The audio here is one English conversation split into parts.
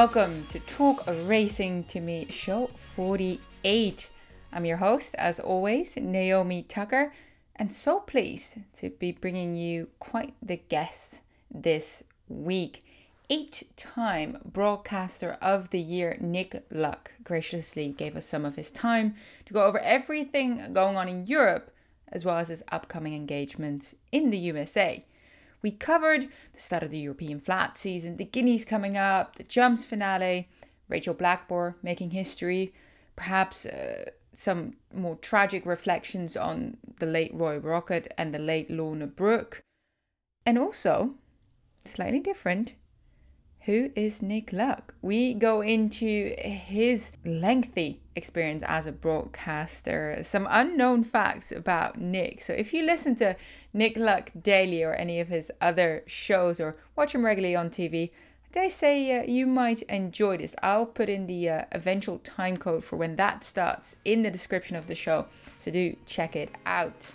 Welcome to Talk Racing to Me, show 48. I'm your host, as always, Naomi Tucker, and so pleased to be bringing you quite the guest this week. Eight time Broadcaster of the Year Nick Luck graciously gave us some of his time to go over everything going on in Europe as well as his upcoming engagements in the USA. We covered the start of the European flat season, the Guineas coming up, the jumps finale, Rachel Blackmore making history, perhaps uh, some more tragic reflections on the late Roy Rocket and the late Lorna Brooke, and also, slightly different, who is Nick Luck? We go into his lengthy experience as a broadcaster, some unknown facts about Nick. So if you listen to Nick Luck daily or any of his other shows or watch him regularly on TV, they say uh, you might enjoy this. I'll put in the uh, eventual time code for when that starts in the description of the show, so do check it out.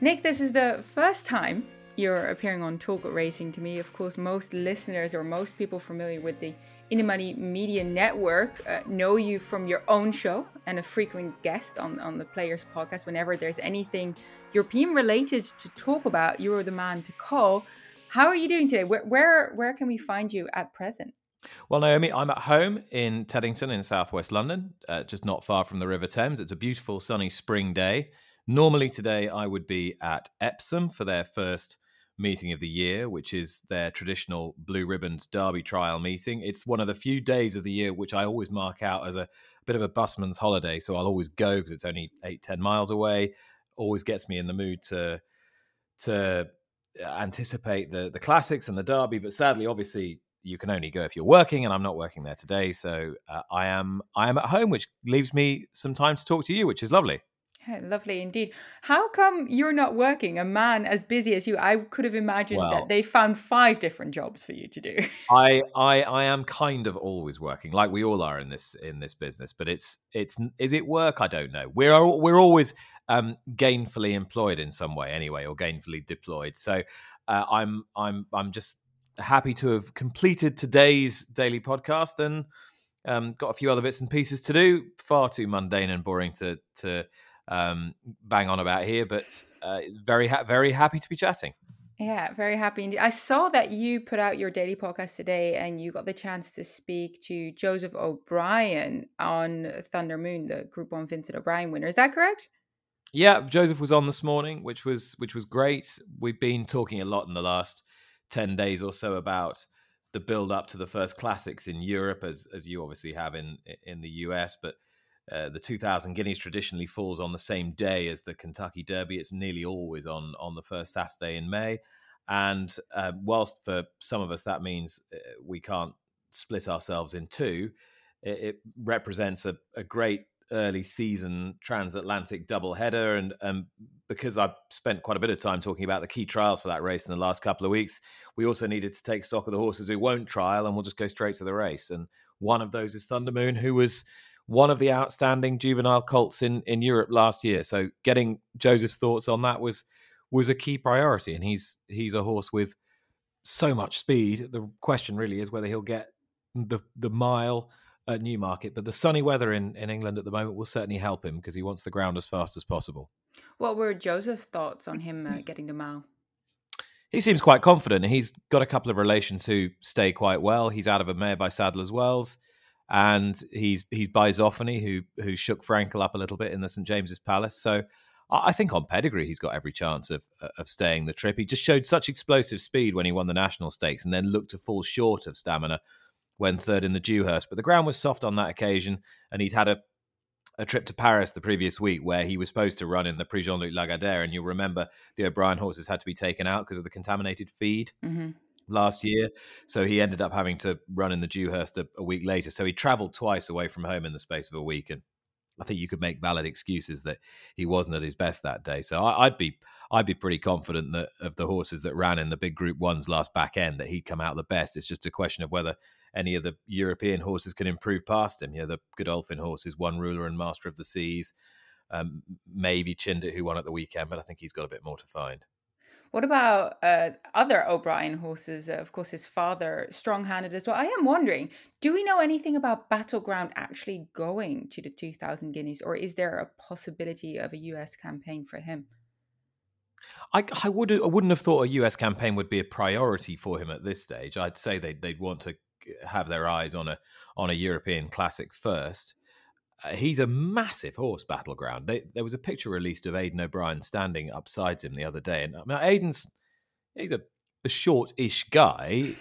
Nick, this is the first time you're appearing on Talk Racing to me. Of course, most listeners or most people familiar with the Money Media Network uh, know you from your own show and a frequent guest on, on the Players podcast. Whenever there's anything European related to talk about, you're the man to call. How are you doing today? Where, where, where can we find you at present? Well, Naomi, I'm at home in Teddington in southwest London, uh, just not far from the River Thames. It's a beautiful sunny spring day. Normally, today I would be at Epsom for their first meeting of the year, which is their traditional blue ribboned derby trial meeting. It's one of the few days of the year which I always mark out as a bit of a busman's holiday. So I'll always go because it's only eight, 10 miles away. Always gets me in the mood to to anticipate the the classics and the derby. But sadly, obviously, you can only go if you're working, and I'm not working there today. So uh, I am I am at home, which leaves me some time to talk to you, which is lovely. Lovely indeed. How come you're not working? A man as busy as you, I could have imagined well, that they found five different jobs for you to do. I, I, I am kind of always working, like we all are in this in this business. But it's it's is it work? I don't know. We're we're always um, gainfully employed in some way, anyway, or gainfully deployed. So uh, I'm I'm I'm just happy to have completed today's daily podcast and um, got a few other bits and pieces to do. Far too mundane and boring to to um, bang on about here, but uh, very ha- very happy to be chatting. Yeah, very happy indeed. I saw that you put out your daily podcast today and you got the chance to speak to Joseph O'Brien on Thunder Moon, the Group 1 Vincent O'Brien winner. Is that correct? Yeah, Joseph was on this morning, which was which was great. We've been talking a lot in the last 10 days or so about the build up to the first classics in Europe as as you obviously have in in the US, but uh, the 2000 Guineas traditionally falls on the same day as the Kentucky Derby. It's nearly always on on the first Saturday in May. And uh, whilst for some of us that means uh, we can't split ourselves in two, it, it represents a, a, great early season transatlantic doubleheader. And um, because I've spent quite a bit of time talking about the key trials for that race in the last couple of weeks, we also needed to take stock of the horses who won't trial, and we'll just go straight to the race. And one of those is Thunder Moon, who was one of the outstanding juvenile colts in in Europe last year. So getting Joseph's thoughts on that was was a key priority, and he's he's a horse with so much speed. The question really is whether he'll get the the mile at Newmarket, but the sunny weather in, in England at the moment will certainly help him because he wants the ground as fast as possible. What were Joseph's thoughts on him uh, getting the mile? He seems quite confident. He's got a couple of relations who stay quite well. He's out of a mare by Sadler's Wells and he's he's by Zoffany, who who shook Frankel up a little bit in the St James's Palace. So I think on pedigree he's got every chance of of staying the trip. He just showed such explosive speed when he won the national stakes, and then looked to fall short of stamina when third in the Dewhurst. But the ground was soft on that occasion, and he'd had a a trip to Paris the previous week where he was supposed to run in the Prix Jean Luc Lagardère, and you'll remember the O'Brien horses had to be taken out because of the contaminated feed. Mm-hmm last year. So he ended up having to run in the Dewhurst a, a week later. So he travelled twice away from home in the space of a week. And I think you could make valid excuses that he wasn't at his best that day. So I, would be I'd be pretty confident that of the horses that ran in the big Group Ones last back end that he'd come out the best. It's just a question of whether any of the European horses can improve past him. You know, the Godolphin horses, One Ruler and Master of the Seas, um, maybe Chindit who won at the weekend, but I think he's got a bit more to find. What about uh, other O'Brien horses? Uh, of course, his father, strong handed as well. I am wondering do we know anything about Battleground actually going to the 2000 Guineas, or is there a possibility of a US campaign for him? I, I, would, I wouldn't have thought a US campaign would be a priority for him at this stage. I'd say they'd, they'd want to have their eyes on a on a European classic first. Uh, he's a massive horse battleground. They, there was a picture released of Aidan O'Brien standing upside him the other day, and I mean, Aidan's he's a, a short-ish guy.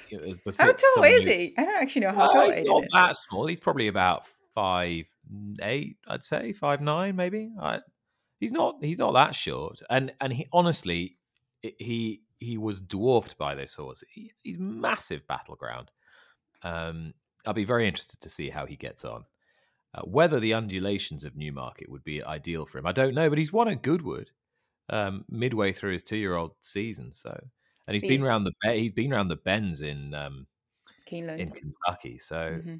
how tall is he? I don't actually know how uh, tall he's not that small. He's probably about five eight, I'd say five nine, maybe. I, he's not he's not that short, and and he honestly he he was dwarfed by this horse. He, he's massive battleground. Um, I'll be very interested to see how he gets on. Uh, whether the undulations of Newmarket would be ideal for him, I don't know. But he's won at Goodwood um, midway through his two-year-old season, so and he's been around the he's been around the bends in um, Keeneland in Kentucky. So mm-hmm.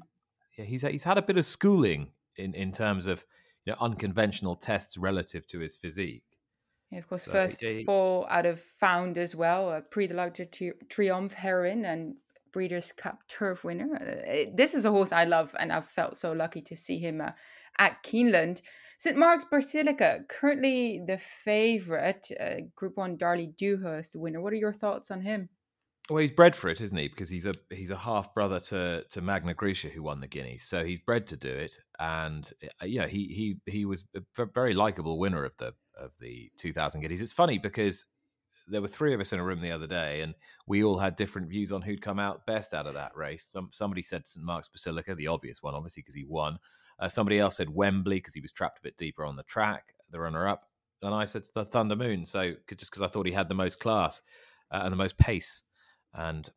yeah, he's he's had a bit of schooling in in terms of you know unconventional tests relative to his physique. Yeah, of course, so, first yeah, four out of found as well. A Prix de l'Arc de Triomphe heroine and Breeders' Cup Turf winner. Uh, this is a horse I love, and I've felt so lucky to see him uh, at Keeneland. St. Mark's Basilica, currently the favourite, uh, Group One Darley Dewhurst winner. What are your thoughts on him? Well, he's bred for it, isn't he? Because he's a he's a half brother to to Magna Grecia, who won the Guineas, so he's bred to do it. And uh, yeah, he he he was a very likable winner of the of the 2000 Guineas. It's funny because there were three of us in a room the other day, and we all had different views on who'd come out best out of that race. Some somebody said St Mark's Basilica, the obvious one, obviously because he won. Uh, somebody else said Wembley because he was trapped a bit deeper on the track, the runner-up, and I said the Thunder Moon. So just because I thought he had the most class uh, and the most pace, and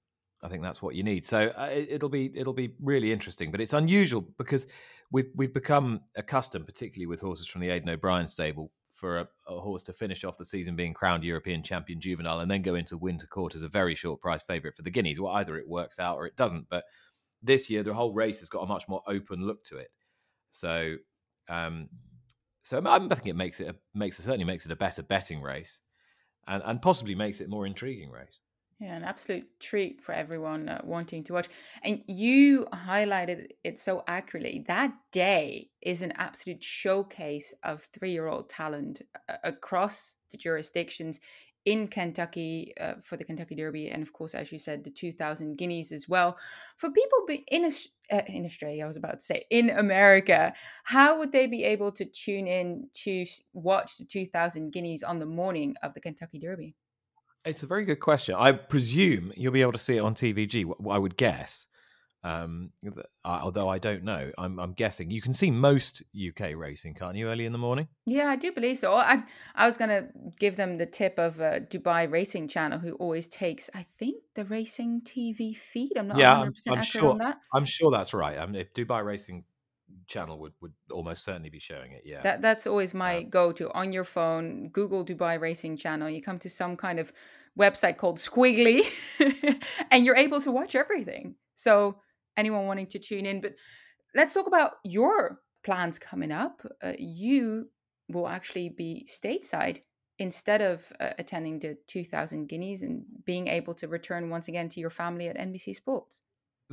I think that's what you need. So uh, it, will be it'll be really interesting, but it's unusual because we've we've become accustomed, particularly with horses from the Aidan O'Brien stable, for a, a, horse to finish off the season being crowned European champion juvenile and then go into winter court as a very short price favourite for the Guineas. Well, either it works out or it doesn't. But this year, the whole race has got a much more open look to it. So, um, so I think it makes it a, makes it certainly makes it a better betting race, and and possibly makes it more intriguing race. Yeah, an absolute treat for everyone uh, wanting to watch. And you highlighted it so accurately. That day is an absolute showcase of three year old talent uh, across the jurisdictions in Kentucky uh, for the Kentucky Derby, and of course, as you said, the 2000 Guineas as well. For people in uh, in Australia, I was about to say in America, how would they be able to tune in to watch the 2000 Guineas on the morning of the Kentucky Derby? It's a very good question. I presume you'll be able to see it on TVG. I would guess, um, although I don't know. I'm, I'm, guessing you can see most UK racing, can't you? Early in the morning. Yeah, I do believe so. I I was gonna give them the tip of uh, Dubai Racing Channel, who always takes, I think, the racing TV feed. I'm not. Yeah, I'm, I'm sure. I'm sure that's right. I mean, if Dubai Racing channel would would almost certainly be showing it. Yeah, that that's always my um, go to on your phone. Google Dubai Racing Channel. You come to some kind of website called Squiggly, and you're able to watch everything. So anyone wanting to tune in, but let's talk about your plans coming up. Uh, you will actually be stateside instead of uh, attending the 2000 guineas and being able to return once again to your family at NBC Sports.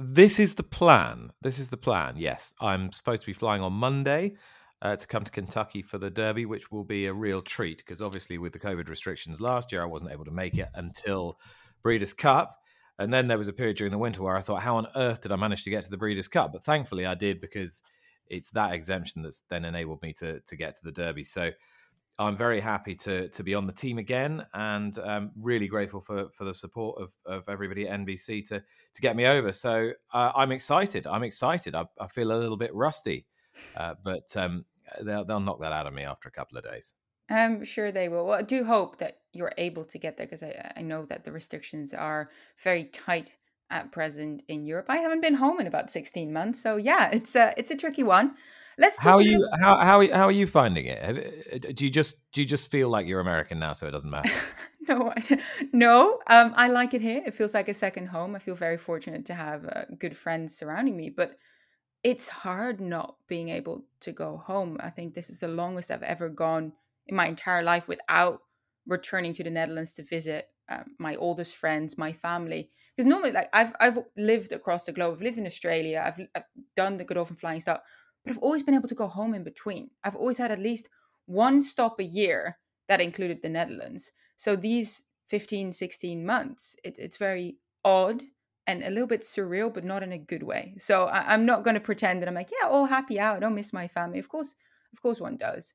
This is the plan. This is the plan. Yes, I'm supposed to be flying on Monday uh, to come to Kentucky for the Derby, which will be a real treat because obviously with the COVID restrictions last year, I wasn't able to make it until Breeders' Cup. And then there was a period during the winter where I thought, how on earth did I manage to get to the Breeders' Cup? But thankfully I did because it's that exemption that's then enabled me to to get to the Derby. So I'm very happy to to be on the team again, and um, really grateful for for the support of, of everybody at NBC to to get me over. So uh, I'm excited. I'm excited. I, I, feel a little bit rusty, uh, but um, they'll they'll knock that out of me after a couple of days. I'm sure they will. Well, I do hope that you're able to get there because I, I know that the restrictions are very tight at present in Europe. I haven't been home in about 16 months, so yeah, it's a it's a tricky one. Let's. How are you? How how how are you finding it? Do you just do you just feel like you're American now, so it doesn't matter? no, no. Um, I like it here. It feels like a second home. I feel very fortunate to have uh, good friends surrounding me, but it's hard not being able to go home. I think this is the longest I've ever gone in my entire life without returning to the Netherlands to visit um, my oldest friends, my family. Because normally, like I've I've lived across the globe. I've lived in Australia. I've, I've done the Godolphin flying stuff, but I've always been able to go home in between. I've always had at least one stop a year that included the Netherlands. So these 15, 16 months, it, it's very odd and a little bit surreal, but not in a good way. So I, am not going to pretend that I'm like, yeah, all happy out. I don't miss my family. Of course, of course, one does.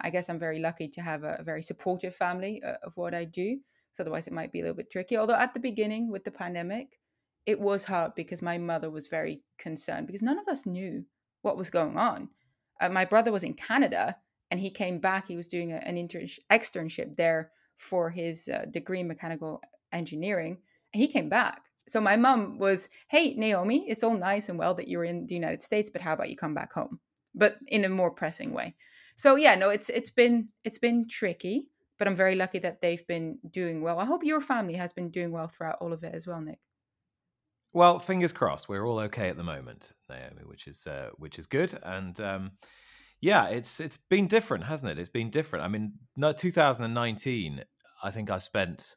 I guess I'm very lucky to have a, a very supportive family uh, of what I do. So otherwise, it might be a little bit tricky. Although at the beginning with the pandemic, it was hard because my mother was very concerned because none of us knew what was going on. Uh, my brother was in Canada and he came back. He was doing a, an intern- externship there for his uh, degree in mechanical engineering. And he came back so my mom was, "Hey Naomi, it's all nice and well that you're in the United States, but how about you come back home?" But in a more pressing way. So yeah, no, it's it's been it's been tricky, but I'm very lucky that they've been doing well. I hope your family has been doing well throughout all of it as well, Nick. Well, fingers crossed. We're all okay at the moment, Naomi, which is uh, which is good. And um, yeah, it's it's been different, hasn't it? It's been different. I mean, no, 2019. I think I spent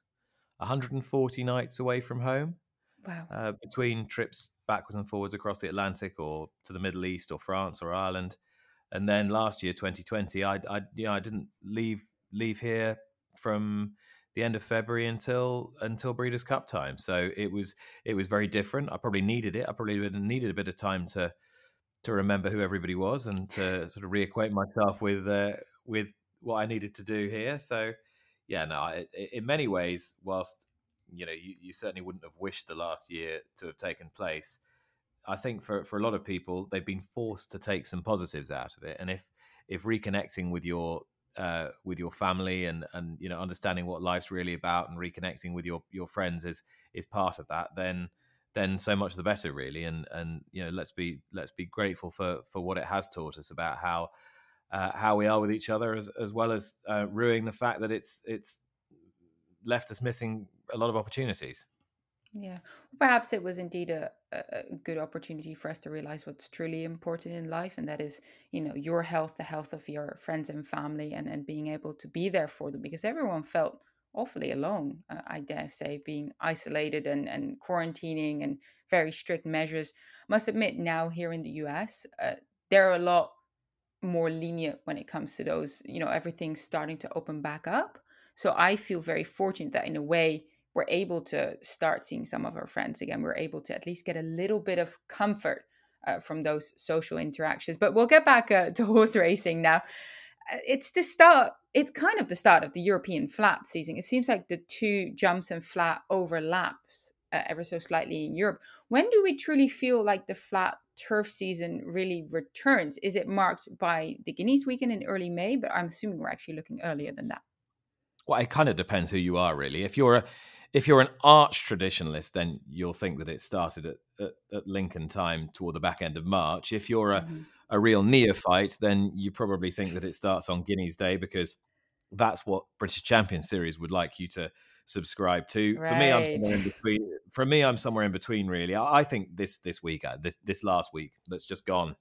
140 nights away from home. Wow. Uh, between trips backwards and forwards across the Atlantic or to the Middle East or France or Ireland. And then last year, 2020, I, I, you know, I didn't leave leave here from the end of February until until Breeders' Cup time. So it was it was very different. I probably needed it. I probably needed a bit of time to to remember who everybody was and to sort of reacquaint myself with uh, with what I needed to do here. So yeah, no, it, in many ways, whilst you know you, you certainly wouldn't have wished the last year to have taken place i think for for a lot of people they've been forced to take some positives out of it and if if reconnecting with your uh, with your family and and you know understanding what life's really about and reconnecting with your your friends is is part of that then then so much the better really and and you know let's be let's be grateful for for what it has taught us about how uh, how we are with each other as as well as uh, ruining the fact that it's it's left us missing a lot of opportunities. Yeah, perhaps it was indeed a, a good opportunity for us to realize what's truly important in life, and that is, you know, your health, the health of your friends and family, and and being able to be there for them because everyone felt awfully alone. Uh, I dare say, being isolated and and quarantining and very strict measures. Must admit, now here in the U.S., uh, they're a lot more lenient when it comes to those. You know, everything's starting to open back up. So I feel very fortunate that in a way we're able to start seeing some of our friends again. We're able to at least get a little bit of comfort uh, from those social interactions. But we'll get back uh, to horse racing now. Uh, it's the start, it's kind of the start of the European flat season. It seems like the two jumps and flat overlaps uh, ever so slightly in Europe. When do we truly feel like the flat turf season really returns? Is it marked by the Guineas weekend in early May? But I'm assuming we're actually looking earlier than that. Well, it kind of depends who you are, really. If you're a if you're an arch traditionalist, then you'll think that it started at, at, at Lincoln time toward the back end of March. If you're a, mm-hmm. a real neophyte, then you probably think that it starts on Guineas Day because that's what British Champion Series would like you to subscribe to. Right. For me, I'm somewhere in between. For me, I'm somewhere in between. Really, I, I think this this week, uh, this this last week that's just gone,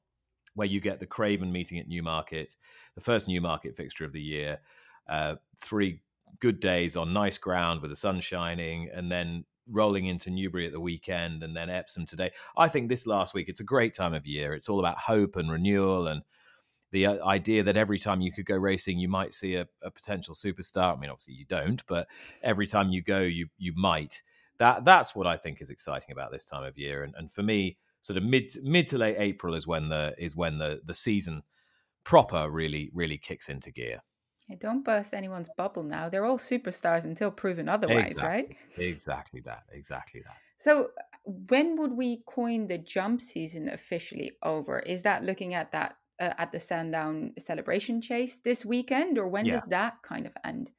where you get the Craven meeting at Newmarket, the first Newmarket fixture of the year, uh, three good days on nice ground with the sun shining, and then rolling into Newbury at the weekend, and then Epsom today. I think this last week it's a great time of year. It's all about hope and renewal and the uh, idea that every time you could go racing, you might see a, a, potential superstar. I mean, obviously you don't, but every time you go, you you might. That that's what I think is exciting about this time of year. And, and for me, sort of mid mid to late April is when the is when the the season proper really really kicks into gear. Don't burst anyone's bubble now. They're all superstars until proven otherwise, exactly. right? Exactly that. Exactly that. So, when would we coin the jump season officially over? Is that looking at that uh, at the Sandown celebration chase this weekend, or when yeah. does that kind of end?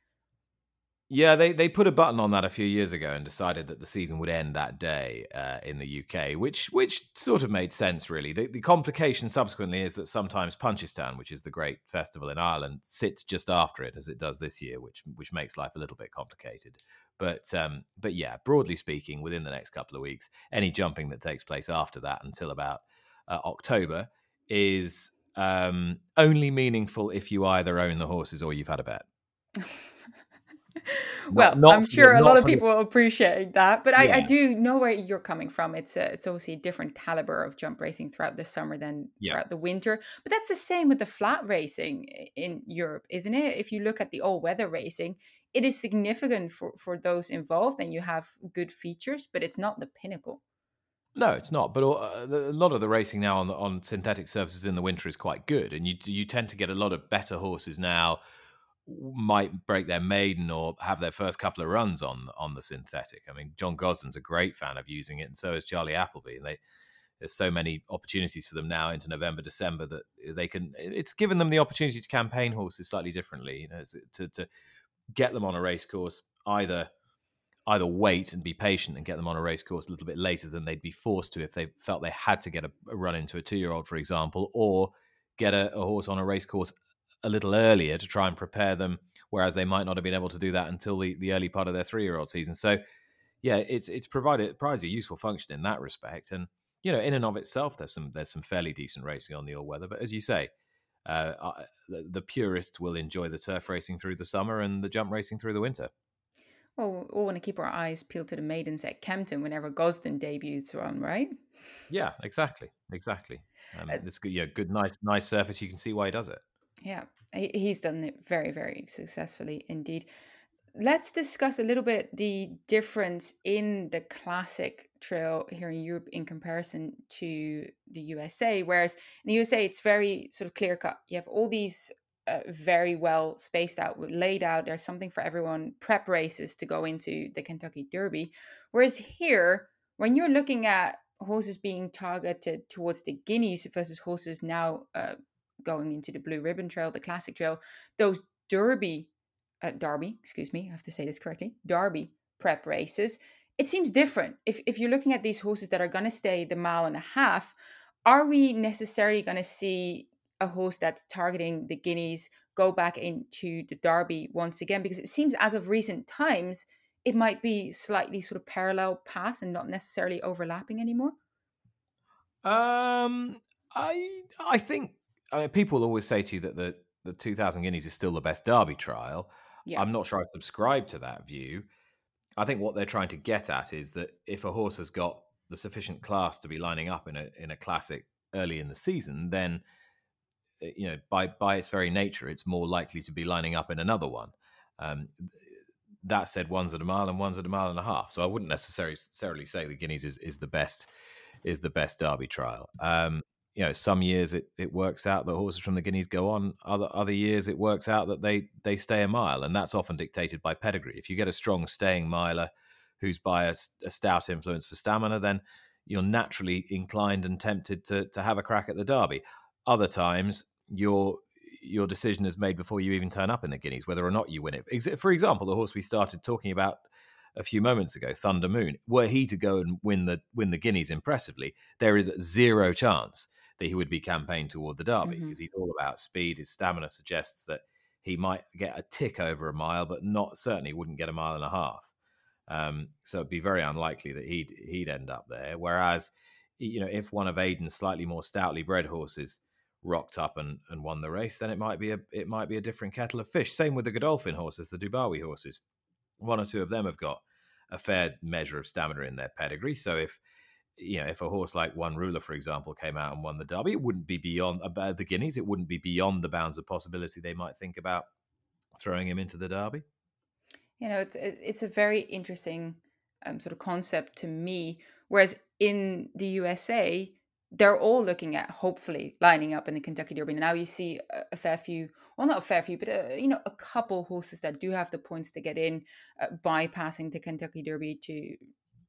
Yeah, they, they put a button on that a few years ago and decided that the season would end that day uh, in the UK, which which sort of made sense, really. The, the complication subsequently is that sometimes Punchestown, which is the great festival in Ireland, sits just after it, as it does this year, which which makes life a little bit complicated. But um, but yeah, broadly speaking, within the next couple of weeks, any jumping that takes place after that until about uh, October is um, only meaningful if you either own the horses or you've had a bet. well, not I'm sure a lot of people appreciate that, but I, I do know where you're coming from. It's a, it's obviously a different caliber of jump racing throughout the summer than Yeah. throughout the winter. But that's the same with the flat racing in Europe, isn't it? If you look at the all weather racing, it is significant for for those involved, and you have good features, but it's not the pinnacle. No, it's not. But uh, a lot of the racing now on on synthetic surfaces in the winter is quite good, and you you tend to get a lot of better horses now. Might break their maiden or have their first couple of runs on on the synthetic. I mean, John Gosden's a great fan of using it, and so is Charlie Appleby. And they there's so many opportunities for them now into November, December that they can. It's given them the opportunity to campaign horses slightly differently. You know, to to get them on a race course either either wait and be patient and get them on a race course a little bit later than they'd be forced to if they felt they had to get a, a run into a two year old, for example, or get a, a horse on a race course a little earlier to try and prepare them, whereas they might not have been able to do that until the, the early part of their three year old season. So, yeah, it's it's provided it provides a useful function in that respect, and you know, in and of itself, there's some there's some fairly decent racing on the all weather, but as you say. Uh, I- the, the purists will enjoy the turf racing through the summer and the jump racing through the winter. Well, we all want to keep our eyes peeled to the maidens at Kempton whenever Gosden debuts on, right? Yeah, exactly, exactly. Um, Uh, it's good, yeah, good, nice, nice surface. You can see why he does it. Yeah, he, he's done it very, very successfully indeed. Let's discuss a little bit the difference in the classic trail here in Europe in comparison to the USA. Whereas in the USA, it's very sort of clear cut. You have all these uh, very well spaced out, laid out. There's something for everyone, prep races to go into the Kentucky Derby. Whereas here, when you're looking at horses being targeted towards the Guineas versus horses now uh, going into the Blue Ribbon Trail, the Classic Trail, those Derby, uh, Derby, excuse me, I have to say this correctly, Derby prep races, it seems different. If if you're looking at these horses that are going to stay the mile and a half, are we necessarily going to see a horse that's targeting the Guineas go back into the Derby once again? Because it seems as of recent times, it might be slightly sort of parallel paths and not necessarily overlapping anymore. Um, I, I think I mean, people always say to you that the the 2000 Guineas is still the best Derby trial. Yeah. I'm not sure I subscribe to that view. I think what they're trying to get at is that if a horse has got the sufficient class to be lining up in a in a classic early in the season, then uh, you know by by its very nature, it's more likely to be lining up in another one. Um, that said, one's at a mile and one's at a mile and a half. So I wouldn't necessarily necessarily say the Guineas is, is the best is the best Derby trial. Um, you know, some years it, it works out that horses from the Guineas go on. Other other years it works out that they they stay a mile, and that's often dictated by pedigree. If you get a strong staying miler who's by a stout influence for stamina, then you're naturally inclined and tempted to to have a crack at the Derby. Other times your your decision is made before you even turn up in the Guineas, whether or not you win it. For example, the horse we started talking about a few moments ago, Thunder Moon, were he to go and win the win the Guineas impressively, there is zero chance that he would be campaigned toward the Derby because he's all about speed. His stamina suggests that he might get a tick over a mile, but not certainly wouldn't get a mile and a half. Um, so it'd be very unlikely that he'd he'd end up there. Whereas, you know, if one of Aidan's slightly more stoutly bred horses rocked up and, and won the race, then it might be a it might be a different kettle of fish. Same with the Godolphin horses, the Dubawi horses. One or two of them have got a fair measure of stamina in their pedigree. So if you know if a horse like One Ruler, for example, came out and won the Derby, it wouldn't be beyond about the Guineas. It wouldn't be beyond the bounds of possibility they might think about throwing him into the Derby. you know it's it's a very interesting um, sort of concept to me whereas in the usa they're all looking at hopefully lining up in the kentucky derby now you see a, a fair few well not a fair few but uh you know a couple horses that do have the points to get in uh, bypassing the kentucky derby to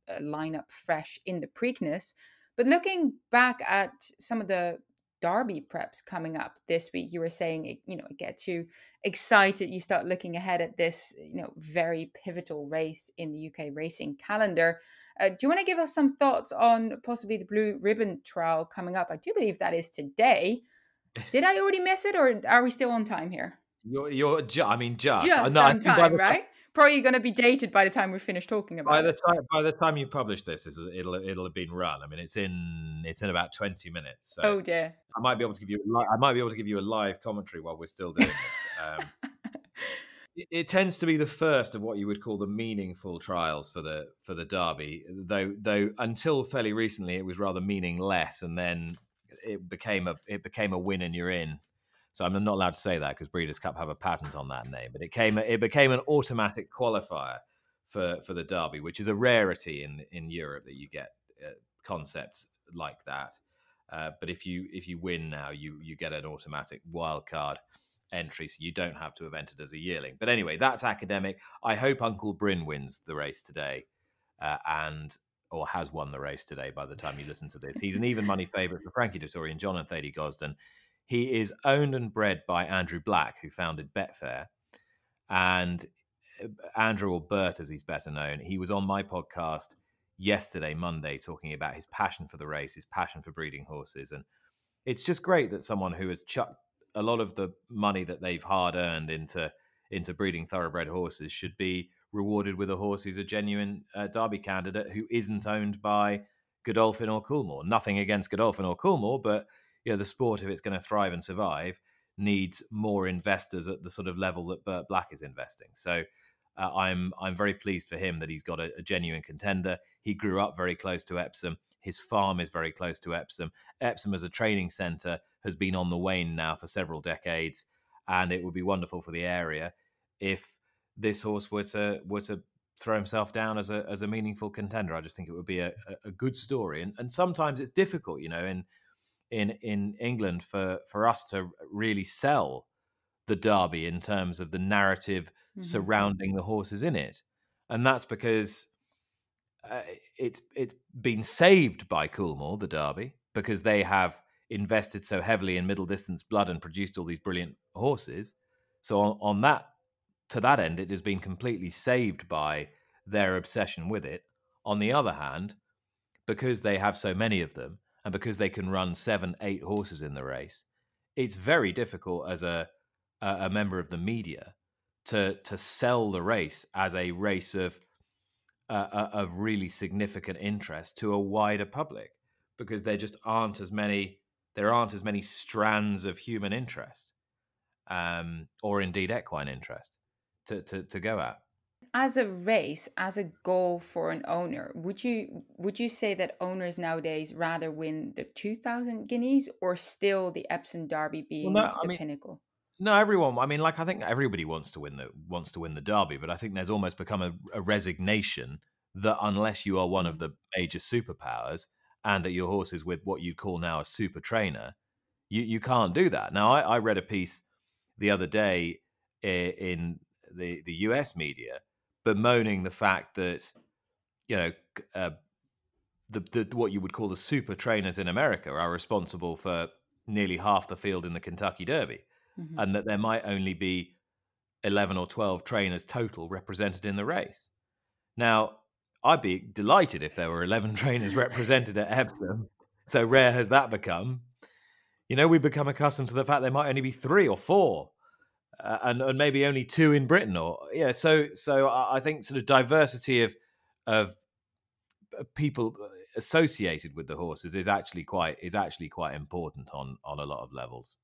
uh, line up fresh in the preakness. But looking back at some of the derby preps coming up this week you were saying it you know it gets you excited. You start looking ahead at this you know very pivotal race in the uk racing calendar. Uh, do you want to give us some thoughts on possibly the blue ribbon trial coming up? I do believe that is today. Did i already miss it or are we still on time here? You're, you're ju- I mean, just, just No, on time right probably going to be dated by the time we finish talking about By it the time by the time you publish this, it'll it'll have been run. I mean, it's in it's in about twenty minutes. So oh dear I might be able to give you I might be able to give you a live commentary while we're still doing this. Um, it, it, tends to be the first of what you would call the meaningful trials for the for the Derby. Though though until fairly recently, it was rather meaningless, and then it became a it became a win and you're in. So I'm not allowed to say that because Breeders' Cup have a patent on that name. But it came it became an automatic qualifier for for the Derby, which is a rarity in in Europe that you get uh, concepts like that. Uh, but if you if you win now, you you get an automatic wild card entry, so you don't have to have entered as a yearling. But anyway, that's academic. I hope Uncle Bryn wins the race today, uh, and or has won the race today by the time you listen to this. He's an even money favourite for Frankie Dettori and John and Thady Gosden. He is owned and bred by Andrew Black, who founded Betfair. And uh, Andrew, or Bert as he's better known, he was on my podcast yesterday, Monday, talking about his passion for the race, his passion for breeding horses. And it's just great that someone who has chucked a lot of the money that they've hard earned into into breeding thoroughbred horses should be rewarded with a horse who's a genuine uh, Derby candidate who isn't owned by Godolphin or Coolmore. Nothing against Godolphin or Coolmore, but you know, the sport, if it's going to thrive and survive, needs more investors at the sort of level that Bert Black is investing. So uh, I'm I'm very pleased for him that he's got a, a, genuine contender. He grew up very close to Epsom. His farm is very close to Epsom. Epsom as a training centre has been on the wane now for several decades, and it would be wonderful for the area if this horse were to were to throw himself down as a as a meaningful contender. I just think it would be a, a good story, and and sometimes it's difficult, you know, in in in England for for us to really sell the derby in terms of the narrative mm-hmm. surrounding the horses in it, and that's because uh, it's it's been saved by Coolmore, the derby, because they have invested so heavily in middle distance blood and produced all these brilliant horses. So on, on that to that end, it has been completely saved by their obsession with it. On the other hand, because they have so many of them and because they can run seven, eight horses in the race, it's very difficult as a a member of the media to to sell the race as a race of uh, of really significant interest to a wider public because there just aren't as many there aren't as many strands of human interest um, or indeed equine interest to, to, to go at as a race as a goal for an owner would you would you say that owners nowadays rather win the 2000 guineas or still the epsom derby being well, no, the mean, pinnacle no everyone i mean like i think everybody wants to win the wants to win the derby but i think there's almost become a, a resignation that unless you are one of mm. the major superpowers and that your horse is with what you'd call now a super trainer you, you can't do that now I, I read a piece the other day in the the US media bemoaning the fact that you know uh, the, the what you would call the super trainers in America are responsible for nearly half the field in the Kentucky Derby, mm-hmm. and that there might only be eleven or twelve trainers total represented in the race. Now, I'd be delighted if there were eleven trainers represented at Epsom. So rare has that become. You know, we've become accustomed to the fact there might only be three or four uh, and, and maybe only two in Britain, or yeah. So so I think sort of diversity of of uh, people uh, associated with the horses is actually quite is actually quite important on on a lot of levels.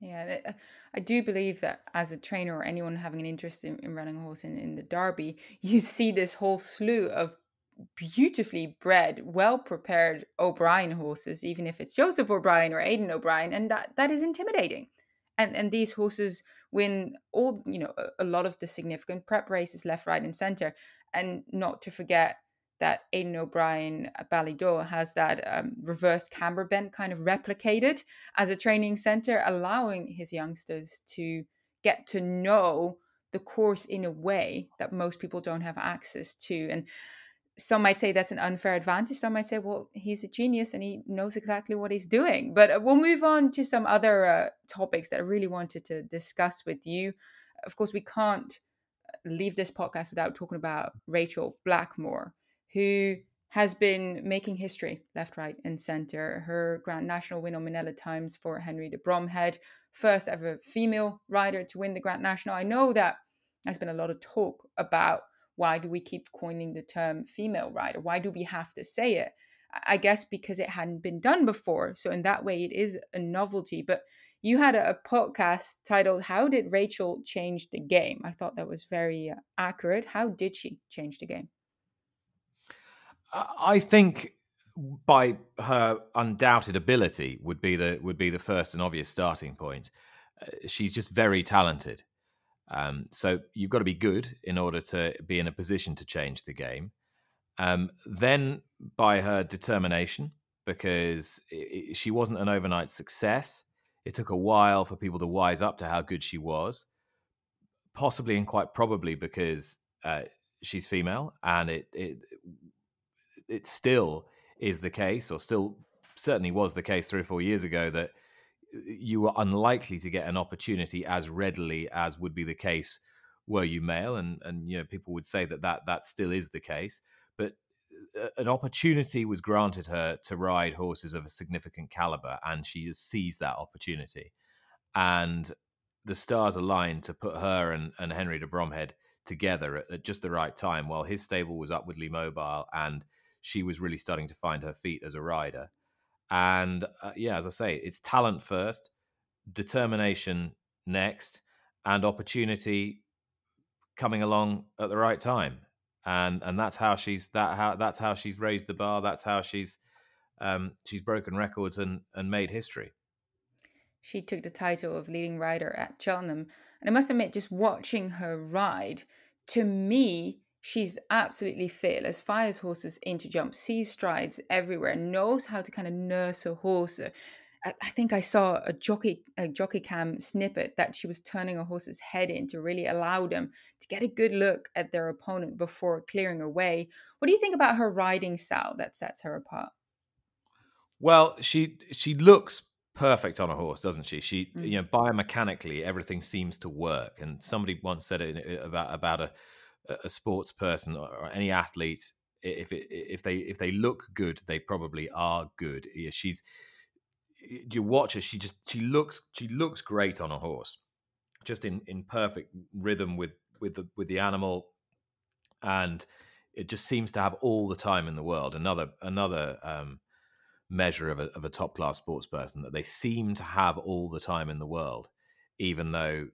Yeah, uh, I do believe that as a trainer or anyone having an interest in, in running a horse in, in the Derby, you see this whole slew of beautifully bred, well prepared O'Brien horses, even if it's Joseph O'Brien or Aidan O'Brien, and that that is intimidating. And and these horses win all you know a, lot of the significant prep races left, right, and center, and not to forget that Aidan O'Brien at has that um, reversed camber bend kind of replicated as a training center, allowing his youngsters to get to know the course in a way that most people don't have access to. And some might say that's an unfair advantage. Some might say, well, he's a genius and he knows exactly what he's doing. But uh, we'll move on to some other uh, topics that I really wanted to discuss with you. Of course, we can't uh, leave this podcast without talking about Rachel Blackmore, who has been making history left, right, and center. Her Grand National win on Minella Times for Henry de Bromhead, first ever female rider to win the Grand National. I know that there's been a lot of talk about why do we keep coining the term female rider? Why do we have to say it? I guess because it hadn't been done before. So in that way, it is a novelty. But you had a, podcast titled "How Did Rachel Change the Game?" I thought that was very uh, accurate. How did she change the game? I think by her undoubted ability would be the would be the first and obvious starting point. Uh, she's just very talented. Um, so you've got to be good in order to be in a position to change the game. Um, then by her determination, because it, it, she wasn't an overnight success. It took a while for people to wise up to how good she was, possibly and quite probably because uh, she's female, and it it it still is the case, or still certainly was the case three or four years ago that you were unlikely to get an opportunity as readily as would be the case were you male, and and you know people would say that that that still is the case, but uh, an opportunity was granted her to ride horses of a significant caliber, and she has seized that opportunity, and the stars aligned to put her and, and Henry de Bromhead together at, at just the right time, while his stable was upwardly mobile and she was really starting to find her feet as a rider. And uh, yeah, as I say, it's talent first, determination next, and opportunity coming along at the right time. And and that's how she's that how that's how she's raised the bar. That's how she's um, she's broken records and and made history. She took the title of leading rider at Cheltenham, and I must admit, just watching her ride, to me, she's absolutely fearless, fires horses into jumps, sees strides everywhere, knows how to kind of nurse a horse. I, I think I saw a jockey a jockey cam snippet that she was turning a horse's head in to really allow them to get a good look at their opponent before clearing away. What do you think about her riding style that sets her apart? Well, she she looks perfect on a horse, doesn't she? She mm. you know biomechanically everything seems to work. And somebody once said it about about a a sports person or any athlete if it, if they if they look good they probably are good. Yeah, she's you watch her she just she looks she looks great on a horse just in in perfect rhythm with with the with the animal and it just seems to have all the time in the world. Another another um, measure of a, of a top class sports person that they seem to have all the time in the world even though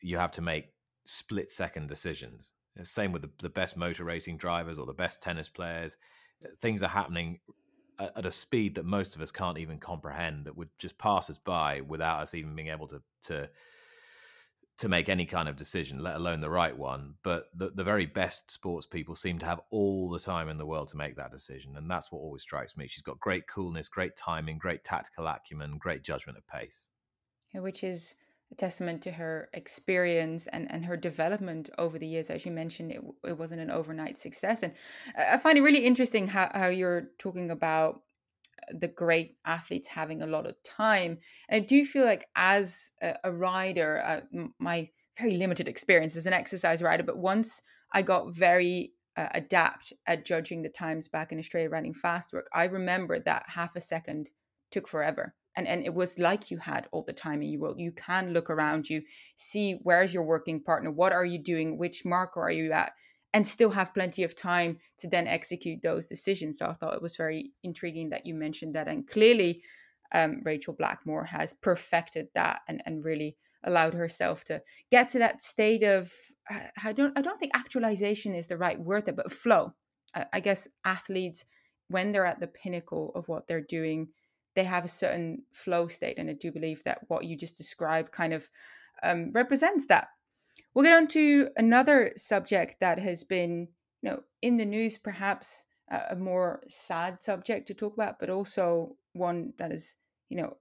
you have to make split second decisions same with the, the best motor racing drivers or the best tennis players. Uh, things are happening at a speed that most of us can't even comprehend that would just pass us by without us even being able to to to make any kind of decision let alone the right one. But the, the very best sports people seem to have all the time in the world to make that decision and that's what always strikes me. She's got great coolness great timing great tactical acumen great judgment of pace. Which is a testament to her experience and, and her development over the years. As you mentioned, it, it wasn't an overnight success. And I find it really interesting how, how you're talking about the great athletes having a lot of time. And I do feel like, as a, a rider, uh, my very limited experience as an exercise rider, but once I got very uh, adapt at judging the times back in Australia riding fast work, I remember that half a second took forever and and it was like you had all the time in your world. You can look around you see where's your working partner what are you doing which marker are you at and still have plenty of time to then execute those decisions. So i thought it was very intriguing that you mentioned that and clearly um, rachel blackmore has perfected that and, and really allowed herself to get to that state of i don't i don't think actualization is the right word there but flow. I, I guess athletes when they're at the pinnacle of what they're doing they have a certain flow state. And I do believe that what you just described kind of um, represents that. We'll get on to another subject that has been, you know, in the news, perhaps a more sad subject to talk about, but also one that is, you know,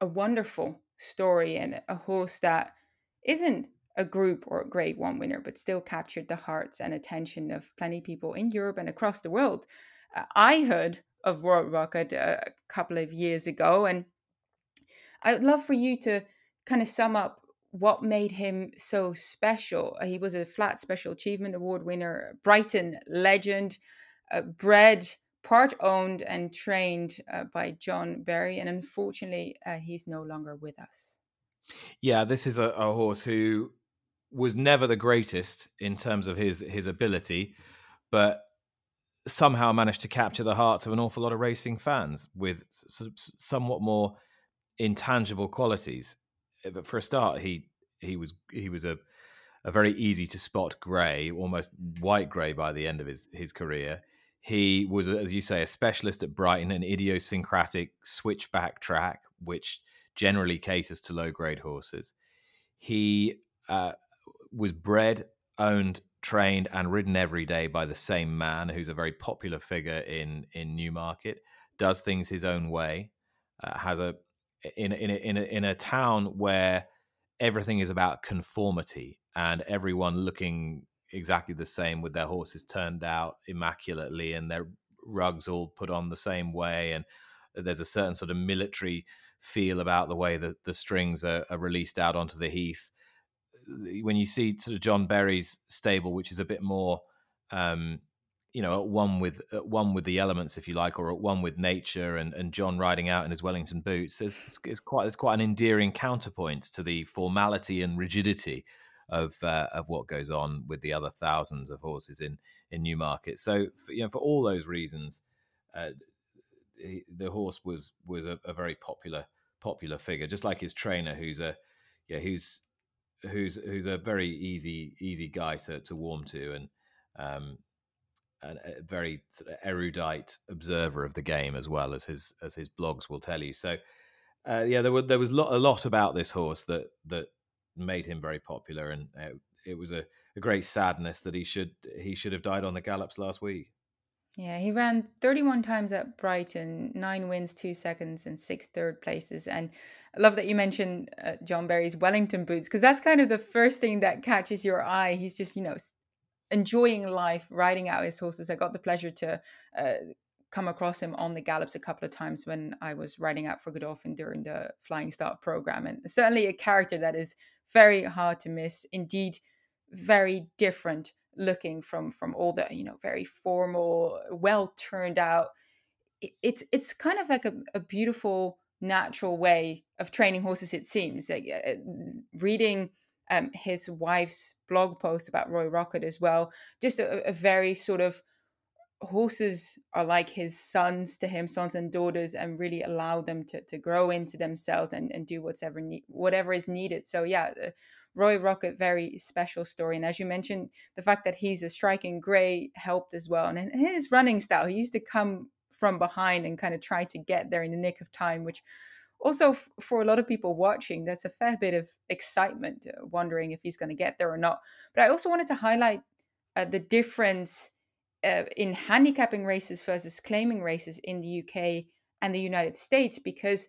a wonderful story and a horse that isn't a group or a grade one winner, but still captured the hearts and attention of plenty of people in Europe and across the world. Uh, I heard of Roy Rocket a couple of years ago. And I would love for you to kind of sum up what made him so special. He was a flat special achievement award winner, Brighton legend, uh, bred, part owned, and trained uh, by John Berry. And unfortunately, uh, he's no longer with us. Yeah, this is a, a horse who was never the greatest in terms of his his ability, but somehow managed to capture the hearts of an awful lot of racing fans with somewhat more intangible qualities. but for a start, he he was he was a a very easy to spot grey, almost white grey by the end of his his career. He was, as you say, a specialist at Brighton, an idiosyncratic switchback track, which generally caters to low grade horses. He uh, was bred, owned, trained, and ridden every day by the same man, who's a very popular figure in in Newmarket. Does things his own way. Uh, has a in in a, in a, in a town where everything is about conformity and everyone looking exactly the same with their horses turned out immaculately and their rugs all put on the same way and there's a certain sort of military feel about the way that the strings are, are released out onto the heath when you see sort of john berry's stable which is a bit more um, you know at one with at one with the elements if you like or at one with nature and, and john riding out in his wellington boots it's, it's quite it's quite an endearing counterpoint to the formality and rigidity of uh, of what goes on with the other thousands of horses in in newmarket. So for, you know for all those reasons uh, he, the horse was was a, a, very popular popular figure just like his trainer who's a yeah who's who's who's a very easy easy guy to to warm to and um, and a very sort of erudite observer of the game as well as his as his blogs will tell you. So uh, yeah, there were there was a lot about this horse that that made him very popular, and uh, it was a, a, great sadness that he should he should have died on the gallops last week. Yeah, he ran 31 times at Brighton, nine wins, two seconds, and six third places. And I love that you mentioned uh, John Berry's Wellington boots because that's kind of the first thing that catches your eye. He's just, you know, enjoying life, riding out his horses. I got the pleasure to uh, come across him on the gallops a couple of times when I was riding out for Godolphin during the Flying Start program. And certainly a character that is very hard to miss. Indeed, very different looking from from all the you know very formal, well turned out. It's it's kind of like a, a beautiful natural way of training horses. It seems like uh, reading um, his wife's blog post about Roy Rocket as well. Just a, a, very sort of horses are like his sons to him, sons and daughters, and really allow them to, to grow into themselves and, and do whatever need, whatever is needed. So yeah, Roy Rocket, very special story. And as you mentioned, the fact that he's a striking grey helped as well. And his running style, he used to come from behind and kind of try to get there in the nick of time, which also f- for a lot of people watching, that's a fair bit of excitement, uh, wondering if he's going to get there or not. But I also wanted to highlight uh, the difference uh, in handicapping races versus claiming races in the UK and the United States, because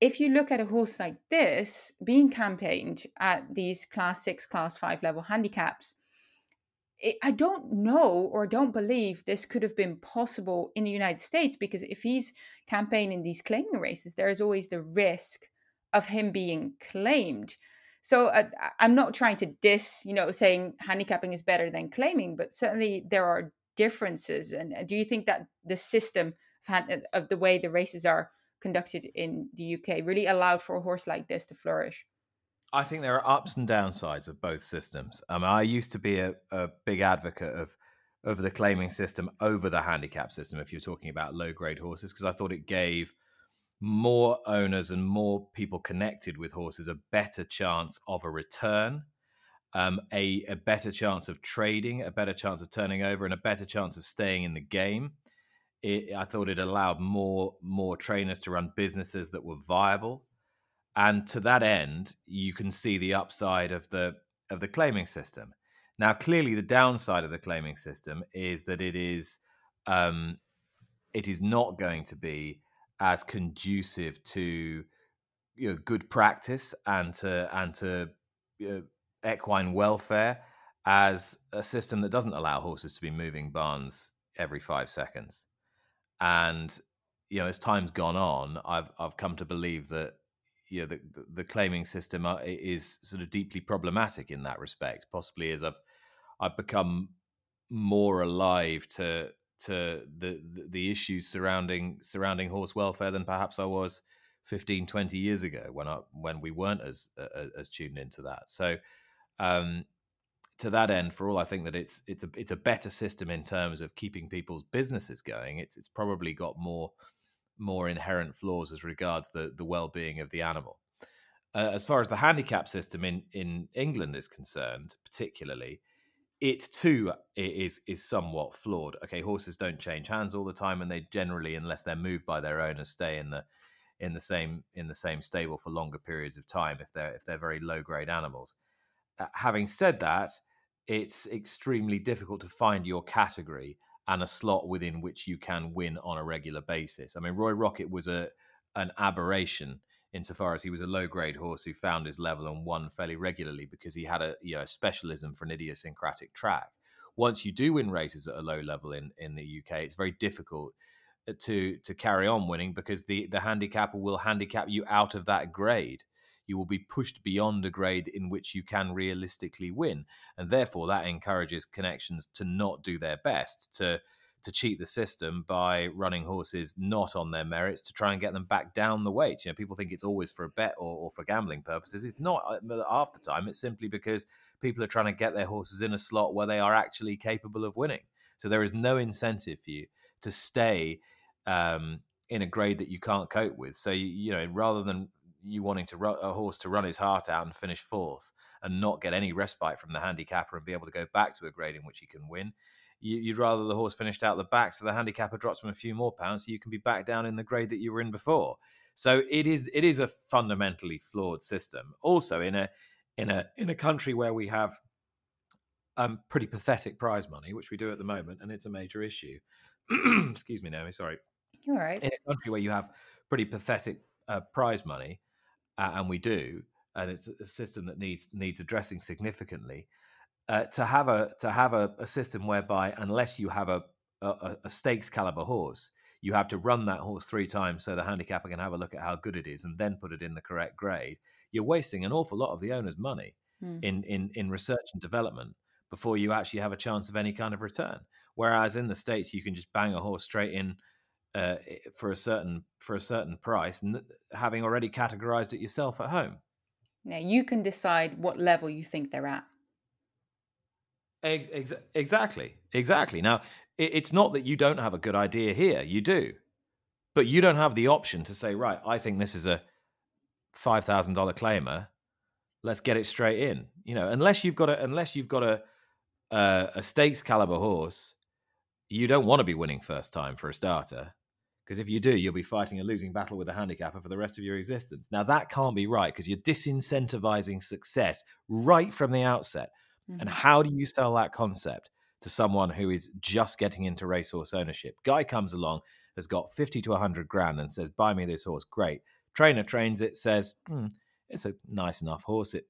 if you look at a horse like this being campaigned at these class six, class five level handicaps, it, I don't know or don't believe this could have been possible in the United States because if he's campaigning in these claiming races, there is always the risk of him being claimed. So uh, I'm not trying to diss, you know, saying handicapping is better than claiming, but certainly there are differences. And uh, do you think that the system of, of the way the races are conducted in the UK really allowed for a horse like this to flourish? I think there are ups and downsides of both systems. Um, I used to be a, a big advocate of of the claiming system over the handicap system if you're talking about low grade horses because I thought it gave more owners and more people connected with horses a better chance of a return, um, a, a better chance of trading, a better chance of turning over, and a better chance of staying in the game. It, I thought it allowed more more trainers to run businesses that were viable and to that end you can see the upside of the of the claiming system now clearly the downside of the claiming system is that it is um, it is not going to be as conducive to you know, good practice and to and to know, equine welfare as a system that doesn't allow horses to be moving barns every five seconds. And you know, as time's gone on, I've I've come to believe that you know, the, the claiming system uh, is sort of deeply problematic in that respect. Possibly as I've I've become more alive to to the, the, the issues surrounding surrounding horse welfare than perhaps I was 15 20 years ago when I when we weren't as uh, as tuned into that so um, to that end for all I think that it's it's a it's a better system in terms of keeping people's businesses going it's it's probably got more more inherent flaws as regards the the well-being of the animal. uh, as far as the handicap system in in England is concerned, particularly, it too is is somewhat flawed. Okay, horses don't change hands all the time, and they generally, unless they're moved by their owners, stay in the in the same in the same stable for longer periods of time if they're if they're very low grade animals. Uh, having said that, it's extremely difficult to find your category and a slot within which you can win on a regular basis. I mean, Roy Rocket was a an aberration insofar as he was a low grade horse who found his level and won fairly regularly because he had a you know specialism for an idiosyncratic track. Once you do win races at a low level in in the UK, it's very difficult uh, to to carry on winning because the the handicapper will handicap you out of that grade you will be pushed beyond a grade in which you can realistically win. And therefore, that encourages connections to not do their best, to to cheat the system by running horses not on their merits to try and get them back down the weight. You know, people think it's always for a bet or, or for gambling purposes. It's not uh, half the time. It's simply because people are trying to get their horses in a slot where they are actually capable of winning. So there is no incentive for you to stay um, in a grade that you can't cope with. So you, you know, rather than you wanting to a horse to run his heart out and finish fourth and not get any respite from the handicapper and be able to go back to a grade in which he can win. You, would rather the horse finished out the back so the handicapper drops him a few more pounds so you can be back down in the grade that you were in before. So it is it is a fundamentally flawed system. Also in a in a in a country where we have um, pretty pathetic prize money, which we do at the moment, and it's a major issue. Excuse me, Naomi. Sorry. You're right. In a country where you have pretty pathetic uh, prize money, uh, and we do, and it's a system that needs needs addressing significantly. Uh, to have a to have a, a, system whereby unless you have a, a, a stakes caliber horse, you have to run that horse three times so the handicapper can have a look at how good it is and then put it in the correct grade. You're wasting an awful lot of the owner's money mm. in, in in research and development before you actually have a chance of any kind of return. Whereas in the states, you can just bang a horse straight in uh, for a certain for a certain price, and having already categorized it yourself at home. Now you can decide what level you think they're at. Ex- exactly, exactly. Now it, it's not that you don't have a good idea here; you do, but you don't have the option to say, right, I think this is a five thousand dollar claimer. Let's get it straight in. You know, unless you've got a unless you've got a uh, a stakes caliber horse, you don't want to be winning first time for a starter because if you do, you'll be fighting a losing battle with a handicapper for the rest of your existence. Now, that can't be right because you're disincentivizing success right from the outset. Mm-hmm. And how do you sell that concept to someone who is just getting into racehorse ownership? Guy comes along, has got 50 to 100 grand and says, Buy me this horse. Great. Trainer trains it, says, hmm, It's a nice enough horse. It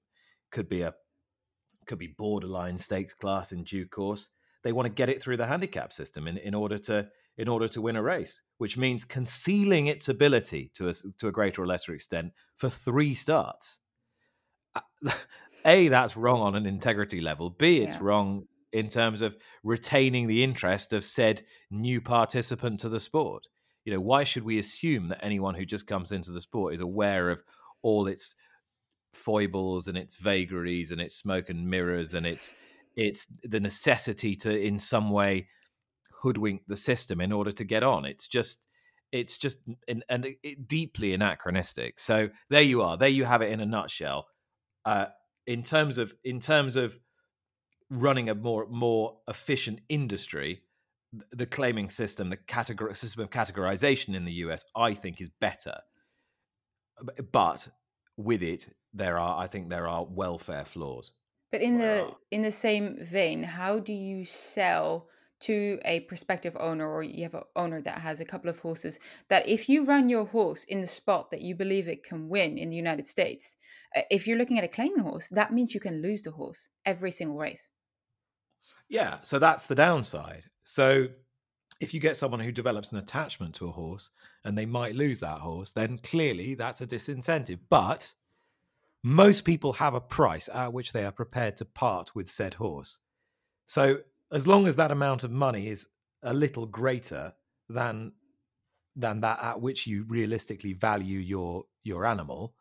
could be a could be borderline stakes class in due course. They want to get it through the handicap system in, in order to in order to win a race, which means concealing its ability to a, to a greater or lesser extent for three starts. A, that's wrong on an integrity level. B, it's yeah. wrong in terms of retaining the interest of said new participant to the sport. You know, why should we assume that anyone who just comes into the sport is aware of all its foibles and its vagaries and its smoke and mirrors and its it's the necessity to in some way hoodwink the system in order to get on. It's just it's just in, and it, deeply anachronistic. So there you are. There you have it in a nutshell. Uh, in terms of in terms of running a more more efficient industry, the claiming system, the categor- system of categorization in the US, I think is better. But with it, there are I think there are welfare flaws. But in the in the same vein, how do you sell to a prospective owner or you have an owner that has a couple of horses that if you run your horse in the spot that you believe it can win in the United States, uh, if you're looking at a claiming horse, that means you can lose the horse every single race. Yeah, so that's the downside. So if you get someone who develops an attachment to a horse and they might lose that horse, then clearly that's a disincentive. But most people have a price at which they are prepared to part with said horse. So as long as that amount of money is a little greater than than that at which you realistically value your your animal,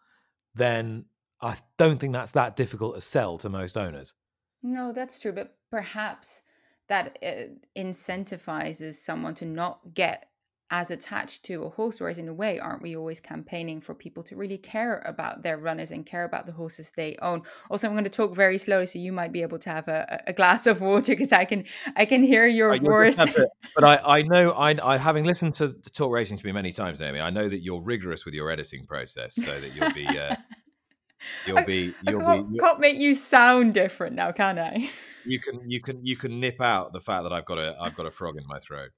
then I don't think that's that difficult to sell to most owners. No, that's true, but perhaps that uh, incentivizes someone to not get as attached to a horse, whereas in a way, aren't we always campaigning for people to really care about their runners and care about the horses they own? Also, I'm going to talk very slowly, so you might be able to have a, a glass of water because I can I can hear your I, voice. To, but I, I know I, I having listened to, the talk racing to me many times, Naomi, I know that you're rigorous with your editing process, so that you'll be uh, you'll be you'll I can't, be can't make you sound different now, can I? You can you can you can nip out the fact that I've got a I've got a frog in my throat.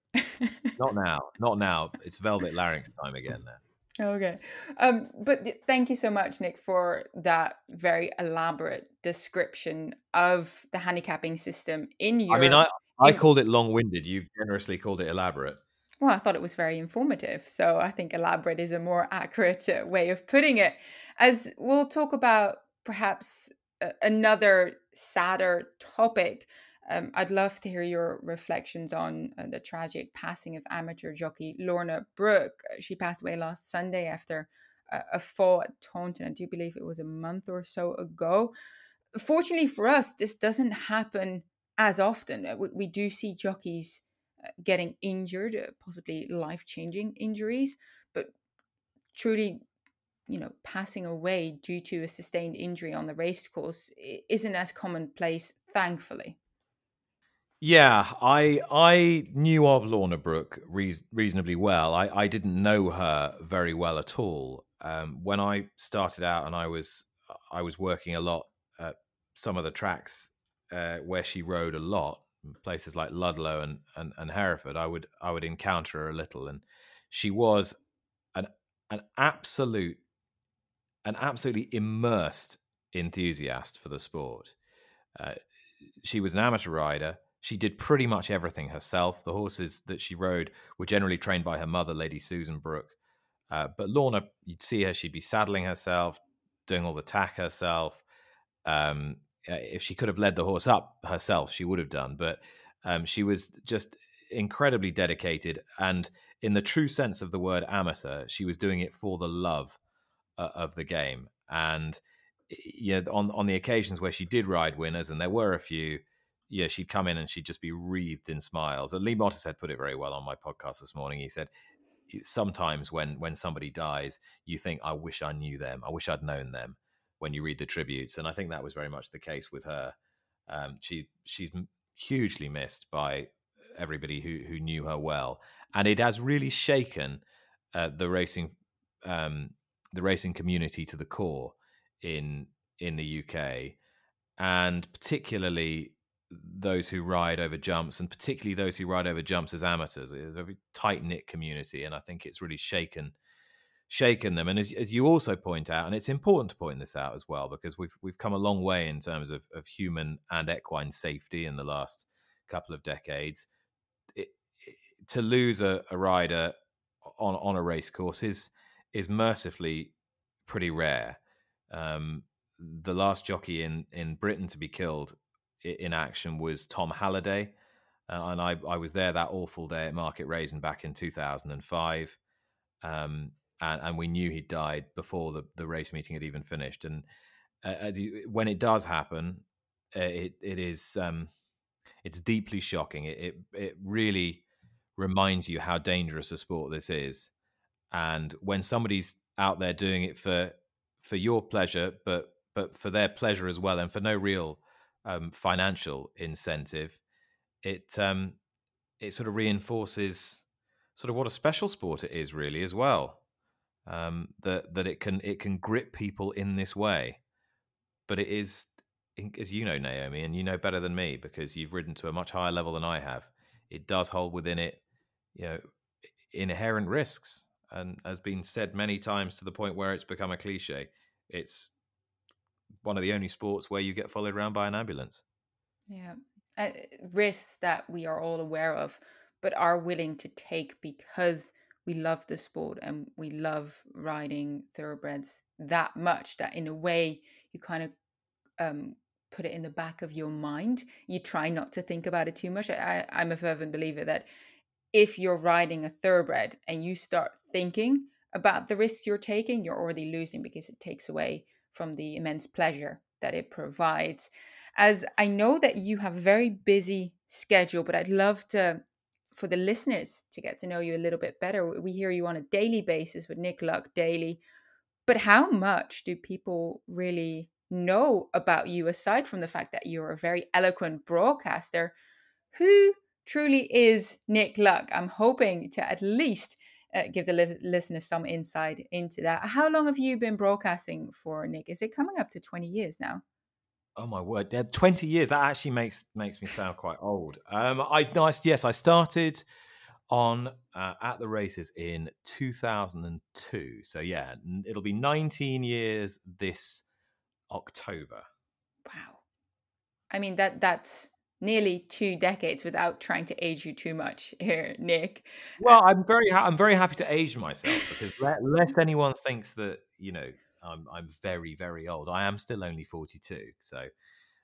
not now, not now. It's velvet larynx time again now. Okay. Um, but th- thank you so much, Nick, for that very elaborate description of the handicapping system in Europe. I mean, I, I called it long winded. You've generously called it elaborate. Well, I thought it was very informative. So I think elaborate is a more accurate uh, way of putting it. As we'll talk about perhaps uh, another sadder topic, um, I'd love to hear your reflections on uh, the tragic passing of amateur jockey Lorna Brooke. Uh, she passed away last Sunday after a, a fall at Taunton. I do believe it was a month or so ago. Fortunately for us, this doesn't happen as often. Uh, we, we do see jockeys uh, getting injured, uh, possibly life changing injuries, but truly you know passing away due to a sustained injury on the race course isn't as commonplace thankfully. Yeah i i knew of lorna brooke re- reasonably well. I, I didn't know her very well at all. Um, when i started out and i was i was working a lot at some of the tracks uh, where she rode a lot places like ludlow and, and and hereford i would i would encounter her a little. And she was an an absolute an absolutely immersed enthusiast for the sport. Uh, she was an amateur rider. She did pretty much everything herself. The horses that she rode were generally trained by her mother, Lady Susan Brooke. Uh, but Lorna, you'd see her, she'd be saddling herself, doing all the tack herself. Um, uh, if she could have led the horse up herself, she would have done. But um, she was just incredibly dedicated. And in the true sense of the word amateur, she was doing it for the love uh, of the game. And yeah, on on the occasions where she did ride winners, and there were a few, yeah, she'd come in and she'd just be wreathed in smiles. And Lee had put it very well on my podcast this morning. He said, sometimes when when somebody dies, you think, I wish I knew them. I wish I'd known them. When you read the tributes, and I think that was very much the case with her. Um, she she's hugely missed by everybody who who knew her well, and it has really shaken uh, the racing um, the racing community to the core in in the UK, and particularly those who ride over jumps, and particularly those who ride over jumps as amateurs. It's a very tight knit community, and I think it's really shaken shaken them. And as, as you also point out, and it's important to point this out as well, because we've we've come a long way in terms of, of human and equine safety in the last couple of decades. It, it, to lose a, a rider on on a race course is is mercifully pretty rare. Um, the last jockey in in Britain to be killed in action was Tom Halliday, uh, and I I was there that awful day at Market Rasen back in two thousand and five, um, and and we knew he died before the the race meeting had even finished. And uh, as you, when it does happen, uh, it it is um, it's deeply shocking. It, it it really reminds you how dangerous a sport this is and when somebody's out there doing it for for your pleasure but but for their pleasure as well and for no real um, financial incentive it um it sort of reinforces sort of what a special sport it is really as well um that that it can it can grip people in this way. But it is as you know naomi and you know better than me because you've ridden to a much higher level than i have it does hold within it you know inherent risks and has been said many times to the point where it's become a cliche. It's one of the only sports where you get followed around by an ambulance. Yeah, uh, risks that we are all aware of, but are willing to take because we love the sport and we love riding thoroughbreds that much that in a way you kind of um, put it in the back of your mind. You try not to think about it too much. I, I'm a fervent believer that if you're riding a thoroughbred and you start thinking about the risks you're taking, you're already losing because it takes away from the immense pleasure that it provides. As I know that you have a very busy schedule, but I'd love to for the listeners to get to know you a little bit better. We hear you on a daily basis with Nick Luck Daily, but how much do people really know about you aside from the fact that you're a very eloquent broadcaster? Who truly is Nick Luck? I'm hoping to at least uh, give the li- listeners some insight into that. How long have you been broadcasting for, Nick? Is it coming up to 20 years now? Oh my word! Yeah, Twenty years. That actually makes makes me sound quite old. Um, I nice. Yes, I started on uh, at the races in 2002. So yeah, it'll be 19 years this October. Wow. I mean that that's nearly two decades without trying to age you too much here, Nick. Well, I'm very ha- I'm very happy to age myself because lest anyone thinks that you know I'm I'm very very old. I am still only 42, so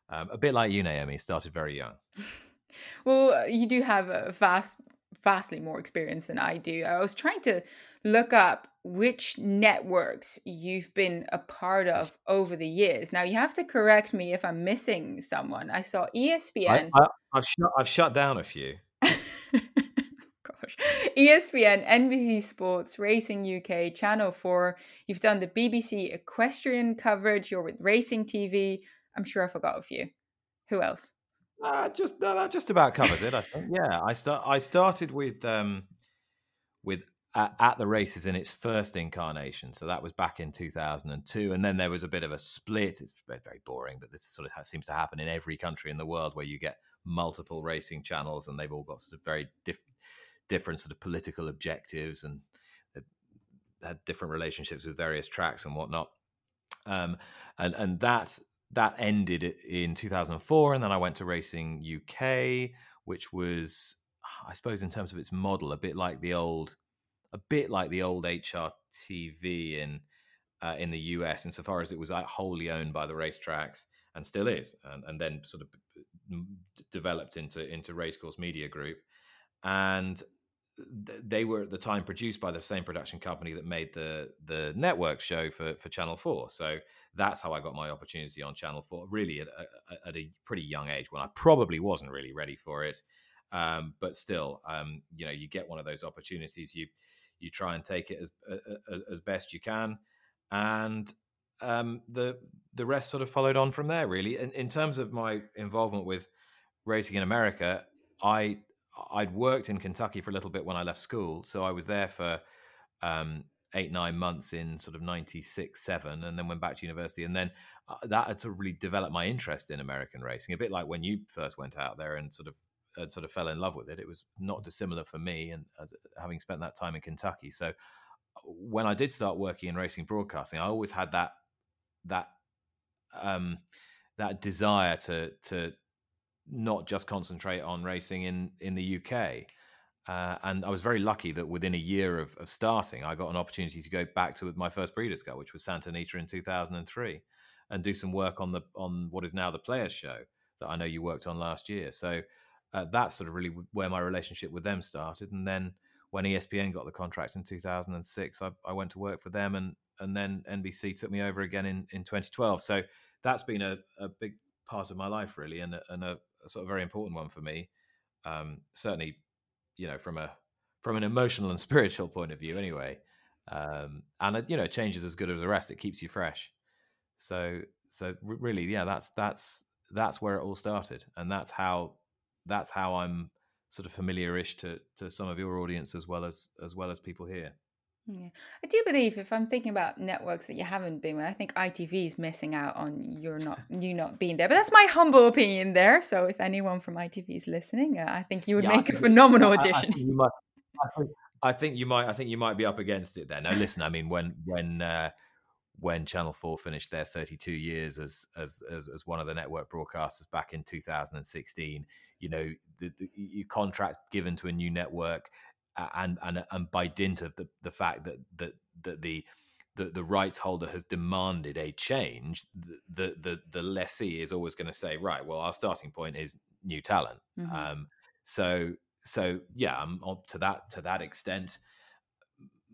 um, a bit like you, Naomi. Started very young. well, you do have a vast vastly more experience than I do. I was trying to look up which networks you've been a part of over the years. Now you have to correct me if I'm missing someone. I saw ESPN. I, have shut I've shut down a few. Gosh, ESPN, NBC Sports, Racing UK, Channel Four. You've done the BBC equestrian coverage. You're with Racing TV. I'm sure I forgot a few. Who else? Uh, just no, that just about covers it. I think. Yeah, I start. I started with um, with at, at, the races in its first incarnation. So that was back in 2002, and then there was a bit of a split. It's very boring, but this sort of seems to happen in every country in the world where you get multiple racing channels, and they've all got sort of very diff- different sort of political objectives and had different relationships with various tracks and whatnot. Um, and and that that ended in 2004, and then I went to Racing UK, which was, I suppose, in terms of its model, a bit like the old, a bit like the old HRTV in uh, in the US, insofar as it was wholly owned by the racetracks and still is, and, and then sort of developed into into Racecourse Media Group, and they were at the time produced by the same production company that made the the network show for for Channel Four. So that's how I got my opportunity on Channel Four, really at a, at a pretty young age when I probably wasn't really ready for it. Um, but still, um, you know, you get one of those opportunities, you you try and take it as as best you can, and um, the the rest sort of followed on from there. Really, in, in terms of my involvement with racing in America, I I'd worked in Kentucky for a little bit when I left school, so I was there for um, eight nine months in sort of 96 7 and then went back to university. And then uh, that had sort of really developed my interest in american racing a bit like when you first went out there and sort of uh, sort of fell in love with it it was not dissimilar for me and having spent that time in kentucky so when i did start working in racing broadcasting i always had that that um that desire to to not just concentrate on racing in in the UK. Uh, and I was very lucky that within a year of, of, starting, I got an opportunity to go back to my first Breeders' Cup, which was Santa Anita in 2003, and do some work on the on what is now the Players Show that I know you worked on last year. So uh, that's sort of really where my relationship with them started. And then when ESPN got the contract in 2006, I, I went to work for them, and and then NBC took me over again in, in 2012. So that's been a, a big part of my life, really, and a, and a, a sort of very important one for me. Um, certainly, you know, from a from an emotional and spiritual point of view, anyway. Um, and you know, change is as good as a rest; it keeps you fresh. So, so really, yeah, that's that's that's where it all started, and that's how that's how I'm sort of familiar-ish to to some of your audience as well as as well as people here. Yeah, I do believe if I'm thinking about networks that you haven't been with, I think ITV is missing out on you're not you not being there. But that's my humble opinion there. So if anyone from ITV is listening, uh, I think you would yeah, make a phenomenal addition. I, I, think I, think, you might. I think you might be up against it there. Now, listen. I mean, when when uh, when Channel Four finished their 32 years as as as, as one of the network broadcasters back in 2016, you know, the, the, your contract given to a new network and and and by dint of the the fact that that that the the, the rights holder has demanded a change, the the the, lessee is always going to say, right, well, our starting point is new talent. Mm-hmm. Um, so so yeah, um, to that to that extent,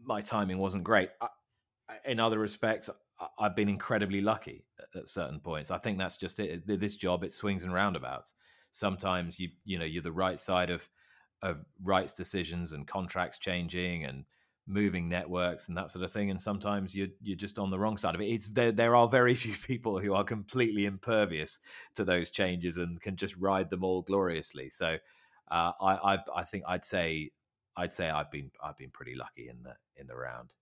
my timing wasn't great. I, in other respects, I've been incredibly lucky at, certain points. I think that's just it. This job, it swings and roundabouts. Sometimes you you know you're the right side of of rights decisions and contracts changing and moving networks and that sort of thing. And sometimes you're you're just on the wrong side of it. It's there. There are very few people who are completely impervious to those changes and can just ride them all gloriously. So uh, I, I I think I'd say I'd say I've been I've been pretty lucky in the in the round.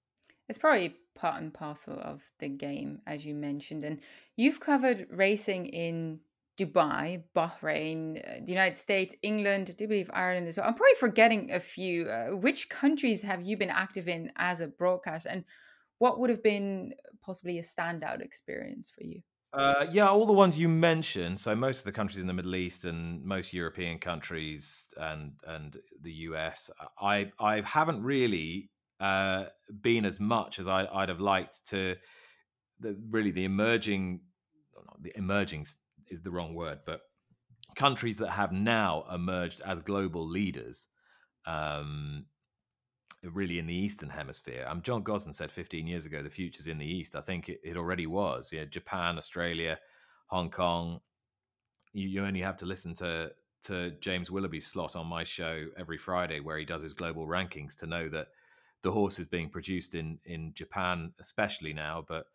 It's probably part and parcel of the game, as you mentioned. And you've covered racing in Dubai, Bahrain, uh, the United States, England, I do believe Ireland as well. I'm probably forgetting a few. Uh, which countries have you been active in as a broadcaster, and what would have been possibly a standout experience for you? Uh, yeah, all the ones you mentioned. So most of the countries in the Middle East and most European countries and and the US. I I haven't really uh, been as much as I, would have liked to. The really the emerging, the emerging is the wrong word, but countries that have now emerged as global leaders, um, really in the Eastern Hemisphere. Um, John Gosden said 15 years ago, the future's in the East. I think it, it already was. Yeah, Japan, Australia, Hong Kong. You, you only have to listen to to James Willoughby's slot on my show every Friday, where he does his global rankings, to know that the horse is being produced in in Japan, especially now, but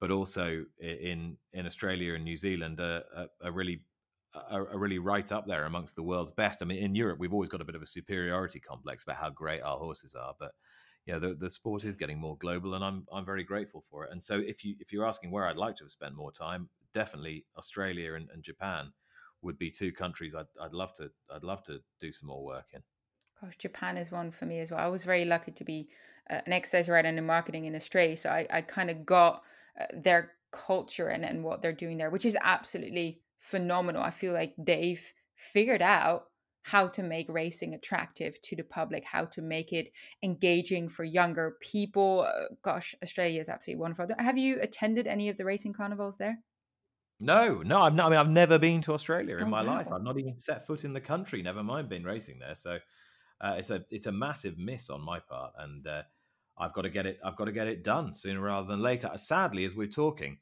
but also in in Australia and New Zealand uh, are, are, are really are, are, really right up there amongst the world's best. I mean, in Europe, we've always got a bit of a superiority complex about how great our horses are, but yeah, the, the sport is getting more global, and I'm I'm very grateful for it. And so, if you if you're asking where I'd like to have spent more time, definitely Australia and, and Japan would be two countries I'd I'd love to I'd love to do some more work in. Gosh, Japan is one for me as well. I was very lucky to be uh, an exercise writer and in marketing in Australia, so I I kind of got uh, their culture and, and what they're doing there, which is absolutely phenomenal. I feel like they've figured out how to make racing attractive to the public, how to make it engaging for younger people. Uh, gosh, Australia is absolutely wonderful. Have you attended any of the racing carnivals there? No, no, I've not. I mean, I've never been to Australia in oh, my wow. life. I've not even set foot in the country. Never mind been racing there. So uh, it's a it's a massive miss on my part, and uh, I've got to get it. I've got to get it done sooner rather than later. Sadly, as we're talking,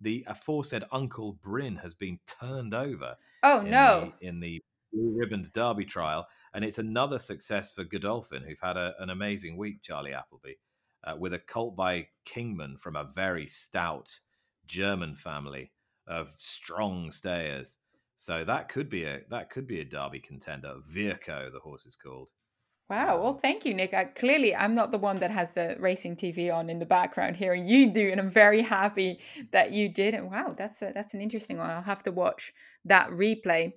the aforesaid Uncle Bryn has been turned over. Oh in no! The, in the blue ribboned Derby trial, and it's another success for Godolphin, who've had a, an amazing week. Charlie Appleby, uh, with a colt by Kingman from a very stout German family of strong stayers. So that could be a that could be a Derby contender. Virco, the horse is called. Wow. Well, thank you, Nick. I, clearly, I'm not the one that has the racing TV on in the background here, and you do, and I'm very happy that you did. And wow, that's a, that's an interesting one. I'll have to watch that replay.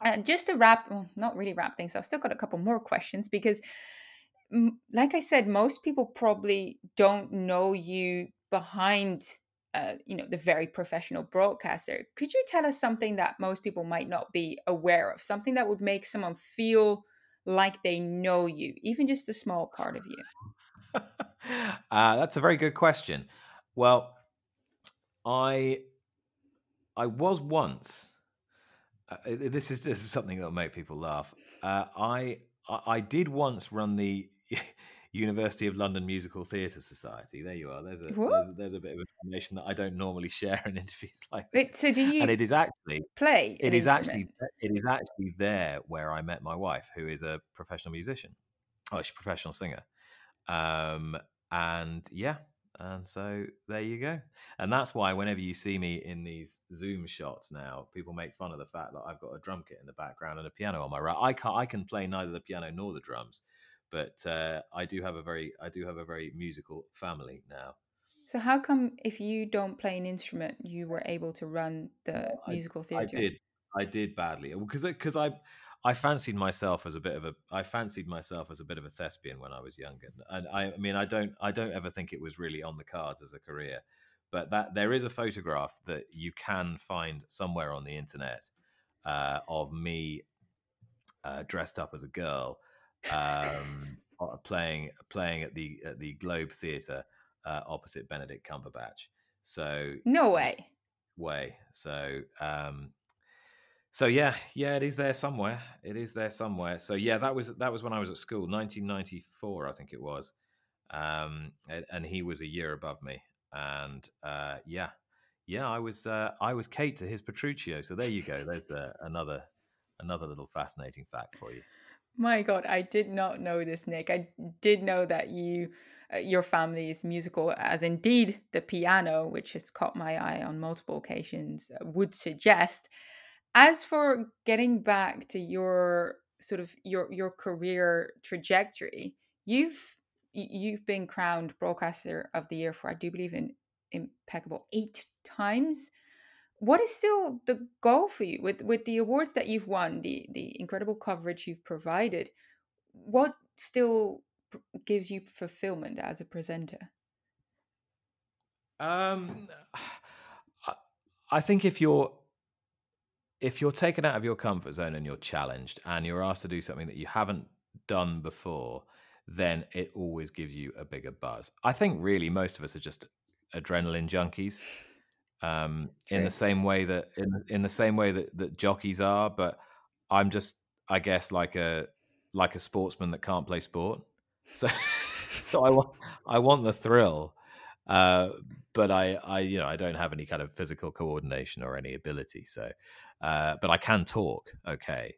Uh, just to wrap, well, not really wrap things. I've still got a couple more questions because, like I said, most people probably don't know you behind, uh, you know, the very professional broadcaster. Could you tell us something that most people might not be aware of? Something that would make someone feel like they know you, even just a small part of you? uh, that's a very good question. Well, I I was once. Uh, this is this is something that'll make people laugh. Uh, I I did once run the University of London Musical Theatre Society. There you are. There's a there's, there's, a bit of information that I don't normally share in interviews like Wait, so do you and it is actually play? It is actually it is actually there where I met my wife, who is a professional musician. Oh, she's a professional singer. Um, and yeah, and so there you go. And that's why whenever you see me in these Zoom shots now, people make fun of the fact that I've got a drum kit in the background and a piano on my right. I can I can play neither the piano nor the drums but uh, I do have a very I do have a very musical family now. So how come if you don't play an instrument, you were able to run the musical theatre? I did. I did badly because because I I fancied myself as a bit of a I fancied myself as a bit of a thespian when I was younger, and I, I mean I don't I don't ever think it was really on the cards as a career, but that there is a photograph that you can find somewhere on the internet uh, of me uh, dressed up as a girl um, playing playing at the at the Globe Theatre uh, opposite Benedict Cumberbatch. So no way, way. So um, so yeah, yeah, it is there somewhere. It is there somewhere. So yeah, that was that was when I was at school, 1994, I think it was. Um, and, and he was a year above me, and uh, yeah, yeah, I was uh, I was Kate to his Petruchio. So there you go. There's uh, another another little fascinating fact for you My God, I did not know this, Nick. I did know that you, uh, your family is musical, as indeed the piano, which has caught my eye on multiple occasions, uh, would suggest. As for getting back to your sort of your your career trajectory, you've you've been crowned broadcaster of the year for I do believe in impeccable eight times. What is still the goal for you with with the awards that you've won, the the incredible coverage you've provided? What still gives you fulfillment as a presenter? Um, I think if you're if you're taken out of your comfort zone and you're challenged and you're asked to do something that you haven't done before, then it always gives you a bigger buzz. I think really most of us are just adrenaline junkies. Um, in the same way that in in the same way that, that jockeys are, but I'm just I guess like a like a sportsman that can't play sport. So so I want I want the thrill. Uh, but I, I, you know, I don't have any kind of physical coordination or any ability. So, uh, but I can talk. Okay,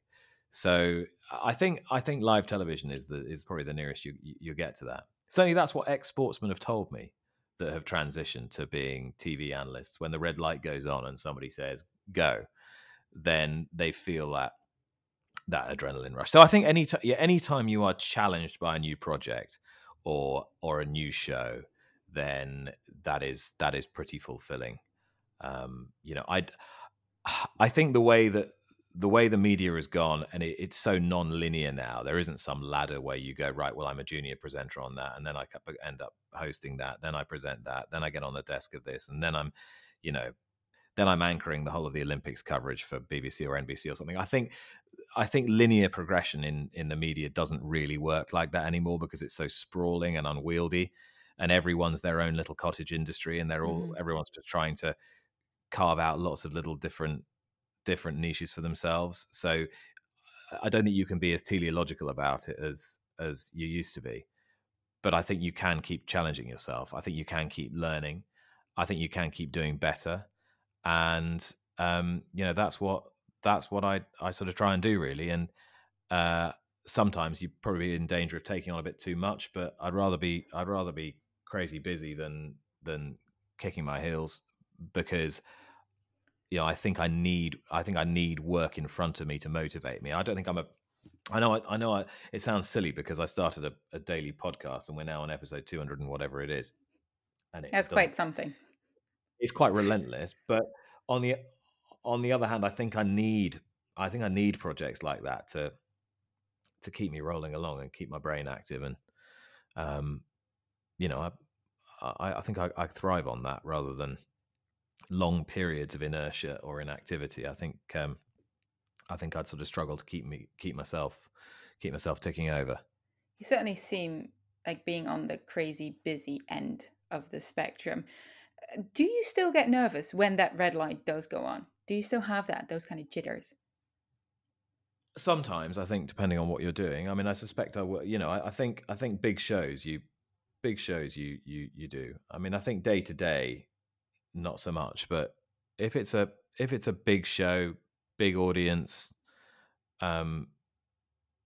so I think I think live television is the is probably the nearest you you get to that. Certainly, that's what ex sportsmen have told me that have transitioned to being TV analysts. When the red light goes on and somebody says go, then they feel that that adrenaline rush. So I think any t- yeah, anytime you are challenged by a new project or or a new show, then that is that is pretty fulfilling. Um, you know, I I think the way that the way the media has gone and it, it's so non-linear now there isn't some ladder where you go right well i'm a junior presenter on that and then i end up hosting that then i present that then i get on the desk of this and then i'm you know then i'm anchoring the whole of the olympics coverage for bbc or nbc or something i think i think linear progression in in the media doesn't really work like that anymore because it's so sprawling and unwieldy and everyone's their own little cottage industry and they're all mm-hmm. everyone's just trying to carve out lots of little different different niches for themselves. So I don't think you can be as teleological about it as as you used to be. But I think you can keep challenging yourself. I think you can keep learning. I think you can keep doing better. And um, you know, that's what that's what I I sort of try and do really. And uh, sometimes you're probably in danger of taking on a bit too much, but I'd rather be I'd rather be crazy busy than than kicking my heels because you know, I think I need, I think I need work in front of me to motivate me. I don't think I'm a, I know, I, I know, I, it sounds silly because I started a, a, daily podcast and we're now on episode 200 and whatever it is. And it that's quite something. It's quite relentless, but on the on the other hand, I think I need, I think I need projects like that to to keep me rolling along and keep my brain active and, um, you know, I, I, I think I, I thrive on that rather than long periods of inertia or inactivity, I think um, I think I'd sort of struggle to keep me keep myself keep myself ticking over. You certainly seem like being on the crazy busy end of the spectrum. Uh, do you still get nervous when that red light does go on? Do you still have that those kind of jitters? Sometimes I think, depending on what you're doing. I mean, I suspect I will. You know, I, I think I think big shows you big shows you you you do. I mean, I think day to day not so much. But if it's a if it's a big show, big audience, um,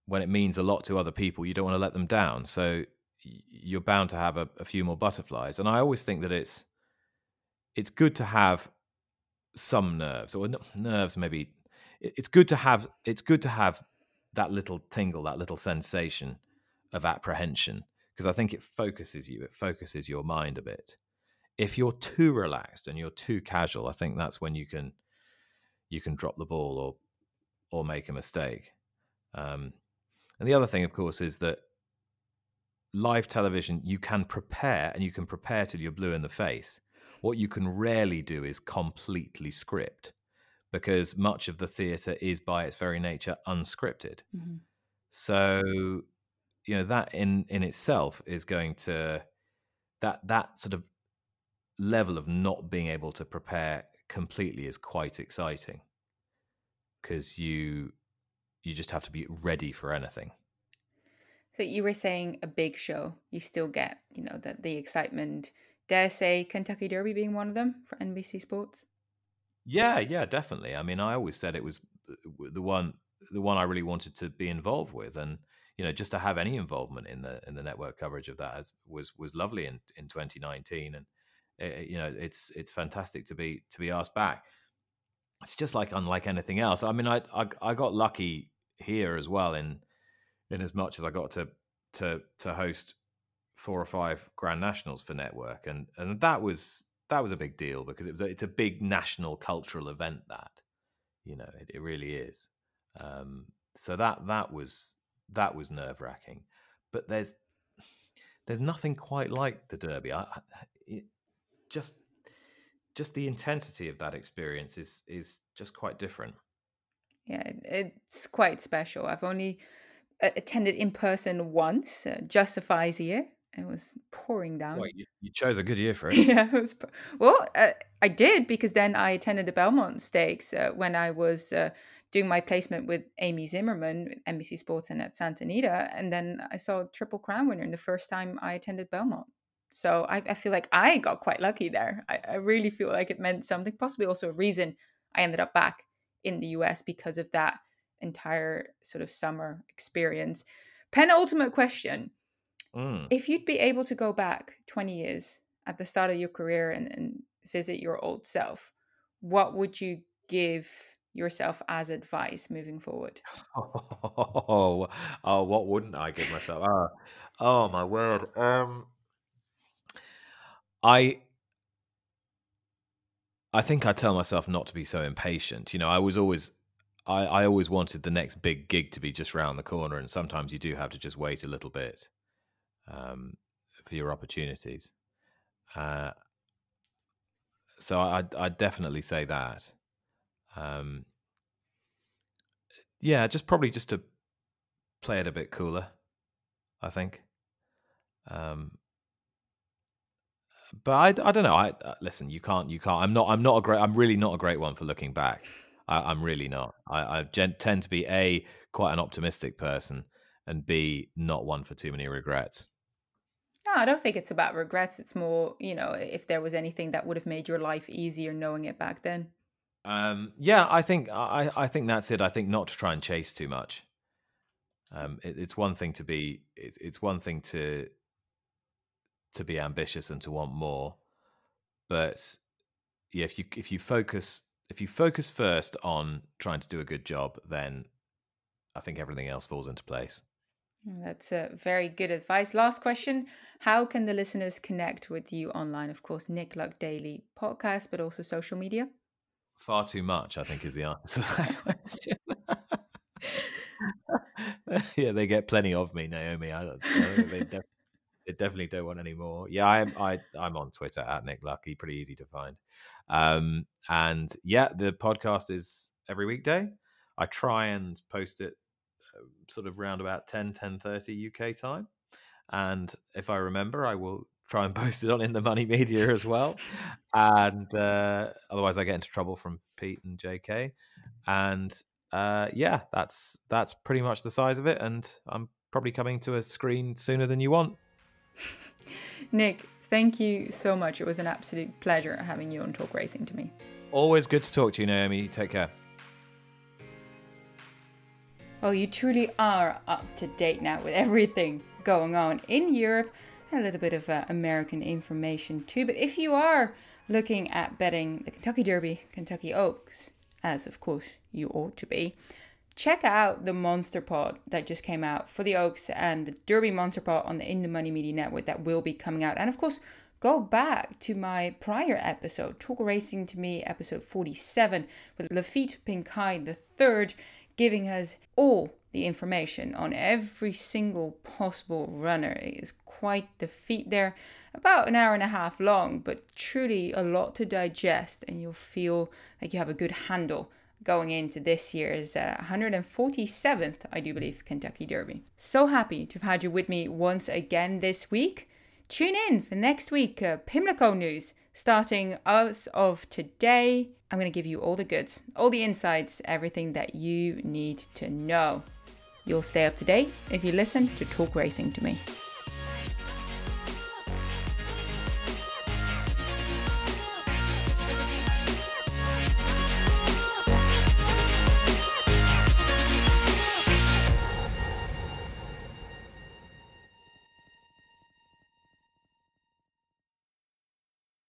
when it means a lot to other people, you don't want to let them down. So you're bound to have a, a few more butterflies. And I always think that it's it's good to have some nerves or nerves maybe it's good to have it's good to have that little tingle that little sensation of apprehension because i think it focuses you it focuses your mind a bit if you're too relaxed and you're too casual, I think that's when you can you can drop the ball or or make a mistake. Um, and the other thing, of course, is that live television you can prepare and you can prepare till you're blue in the face. What you can rarely do is completely script because much of the theatre is by its very nature unscripted. Mm-hmm. So you know that in in itself is going to that that sort of level of not being able to prepare completely is quite exciting because you you just have to be ready for anything. So you were saying a big show, you still get, you know, the the excitement. Dare say Kentucky Derby being one of them for NBC Sports? Yeah, yeah, definitely. I mean, I always said it was uh, the one the one I really wanted to be involved with, and you know, just to have any involvement in the in the network coverage of that was was lovely in in 2019, and it, you know, it's it's fantastic to be to be asked back. It's just like unlike anything else. I mean, I I, I got lucky here as well in in as much as I got to to to host four or five Grand Nationals for Network, and and that was that was a big deal because it was a, it's a big national cultural event that you know it, it really is. Um, so that that was that was nerve wracking, but there's there's nothing quite like the Derby. I, just just the intensity of that experience is is just quite different. Yeah, it's quite special. I've only uh, attended in person once, uh, Justify's year, it was pouring down. Well, you, you, chose a good year for it. yeah, it was. Well, uh, I did because then I attended the Belmont Stakes uh, when I was uh, doing my placement with Amy Zimmerman, NBC Sports, and at Santa Anita, and then I saw a Triple Crown winner in the first time I attended Belmont. So I, I feel like I got quite lucky there. I, I really feel like it meant something. Possibly also a reason I ended up back in the US because of that entire sort of summer experience. Penultimate question Mm. If you'd be able to go back 20 years at the start of your career and, and visit your old self, what would you give yourself as advice moving forward? Oh, oh, what wouldn't I give myself? Oh, oh my word. Um, I, I think I tell myself not to be so impatient. You know, I was always, I, I always wanted the next big gig to be just round the corner, and sometimes you do have to just wait a little bit um, for your opportunities. Uh, so I I definitely say that. Um, yeah, just probably just to play it a bit cooler. I think. Um, but I, I don't know. I uh, listen. You can't. You can't. I'm not. I'm not a great. I'm really not a great one for looking back. I, am really not. I, I gen- tend to be a quite an optimistic person, and b not one for too many regrets. No, I don't think it's about regrets. It's more, you know, if there was anything that would have made your life easier knowing it back then. Um, yeah, I think I, I think that's it. I think not to try and chase too much. Um, it, it's one thing to be it, it's one thing to to be ambitious and to want more, but yeah, if you if you focus if you focus first on trying to do a good job, then I think everything else falls into place. Mm, that's a very good advice. Last question How can the listeners connect with you online? Of course, Nick Luck Daily podcast, but also social media. Far too much, I think, is the answer to that question. yeah, they get plenty of me, Naomi. I, I they, def- they, definitely don't want any more. Yeah, I'm I, I'm on Twitter at Nick Lucky, pretty easy to find. Um, and yeah, the podcast is every weekday. I try and post it sort of round about 10 10.30 uk time and if i remember i will try and post it on in the money media as well and uh, otherwise i get into trouble from pete and jk and uh, yeah that's that's pretty much the size of it and i'm probably coming to a screen sooner than you want nick thank you so much. It was an absolute pleasure having you on talk racing to me. Always good to talk to you naomi. Take care. Well, you truly are up to date now with everything going on in Europe. And a little bit of uh, American information too. But if you are looking at betting the Kentucky Derby, Kentucky Oaks, as of course you ought to be, check out the Monster Pod that just came out for the Oaks and the Derby Monster Pod on the In the Money Media Network that will be coming out. And of course, go back to my prior episode, Talk Racing to Me, episode 47, with Lafitte the third giving us all the information on every single possible runner. It is quite the feat there. About an hour and a half long, but truly a lot to digest, and you'll feel like you have a good handle going into this year's uh, 147th, I do believe, Kentucky Derby. So happy to have had you with me once again this week. Tune in for next week, uh, Pimlico news starting as of today. I'm going to give you all the goods, all the insights, everything that you need to know. You'll stay up to date if you listen to Talk Racing to me.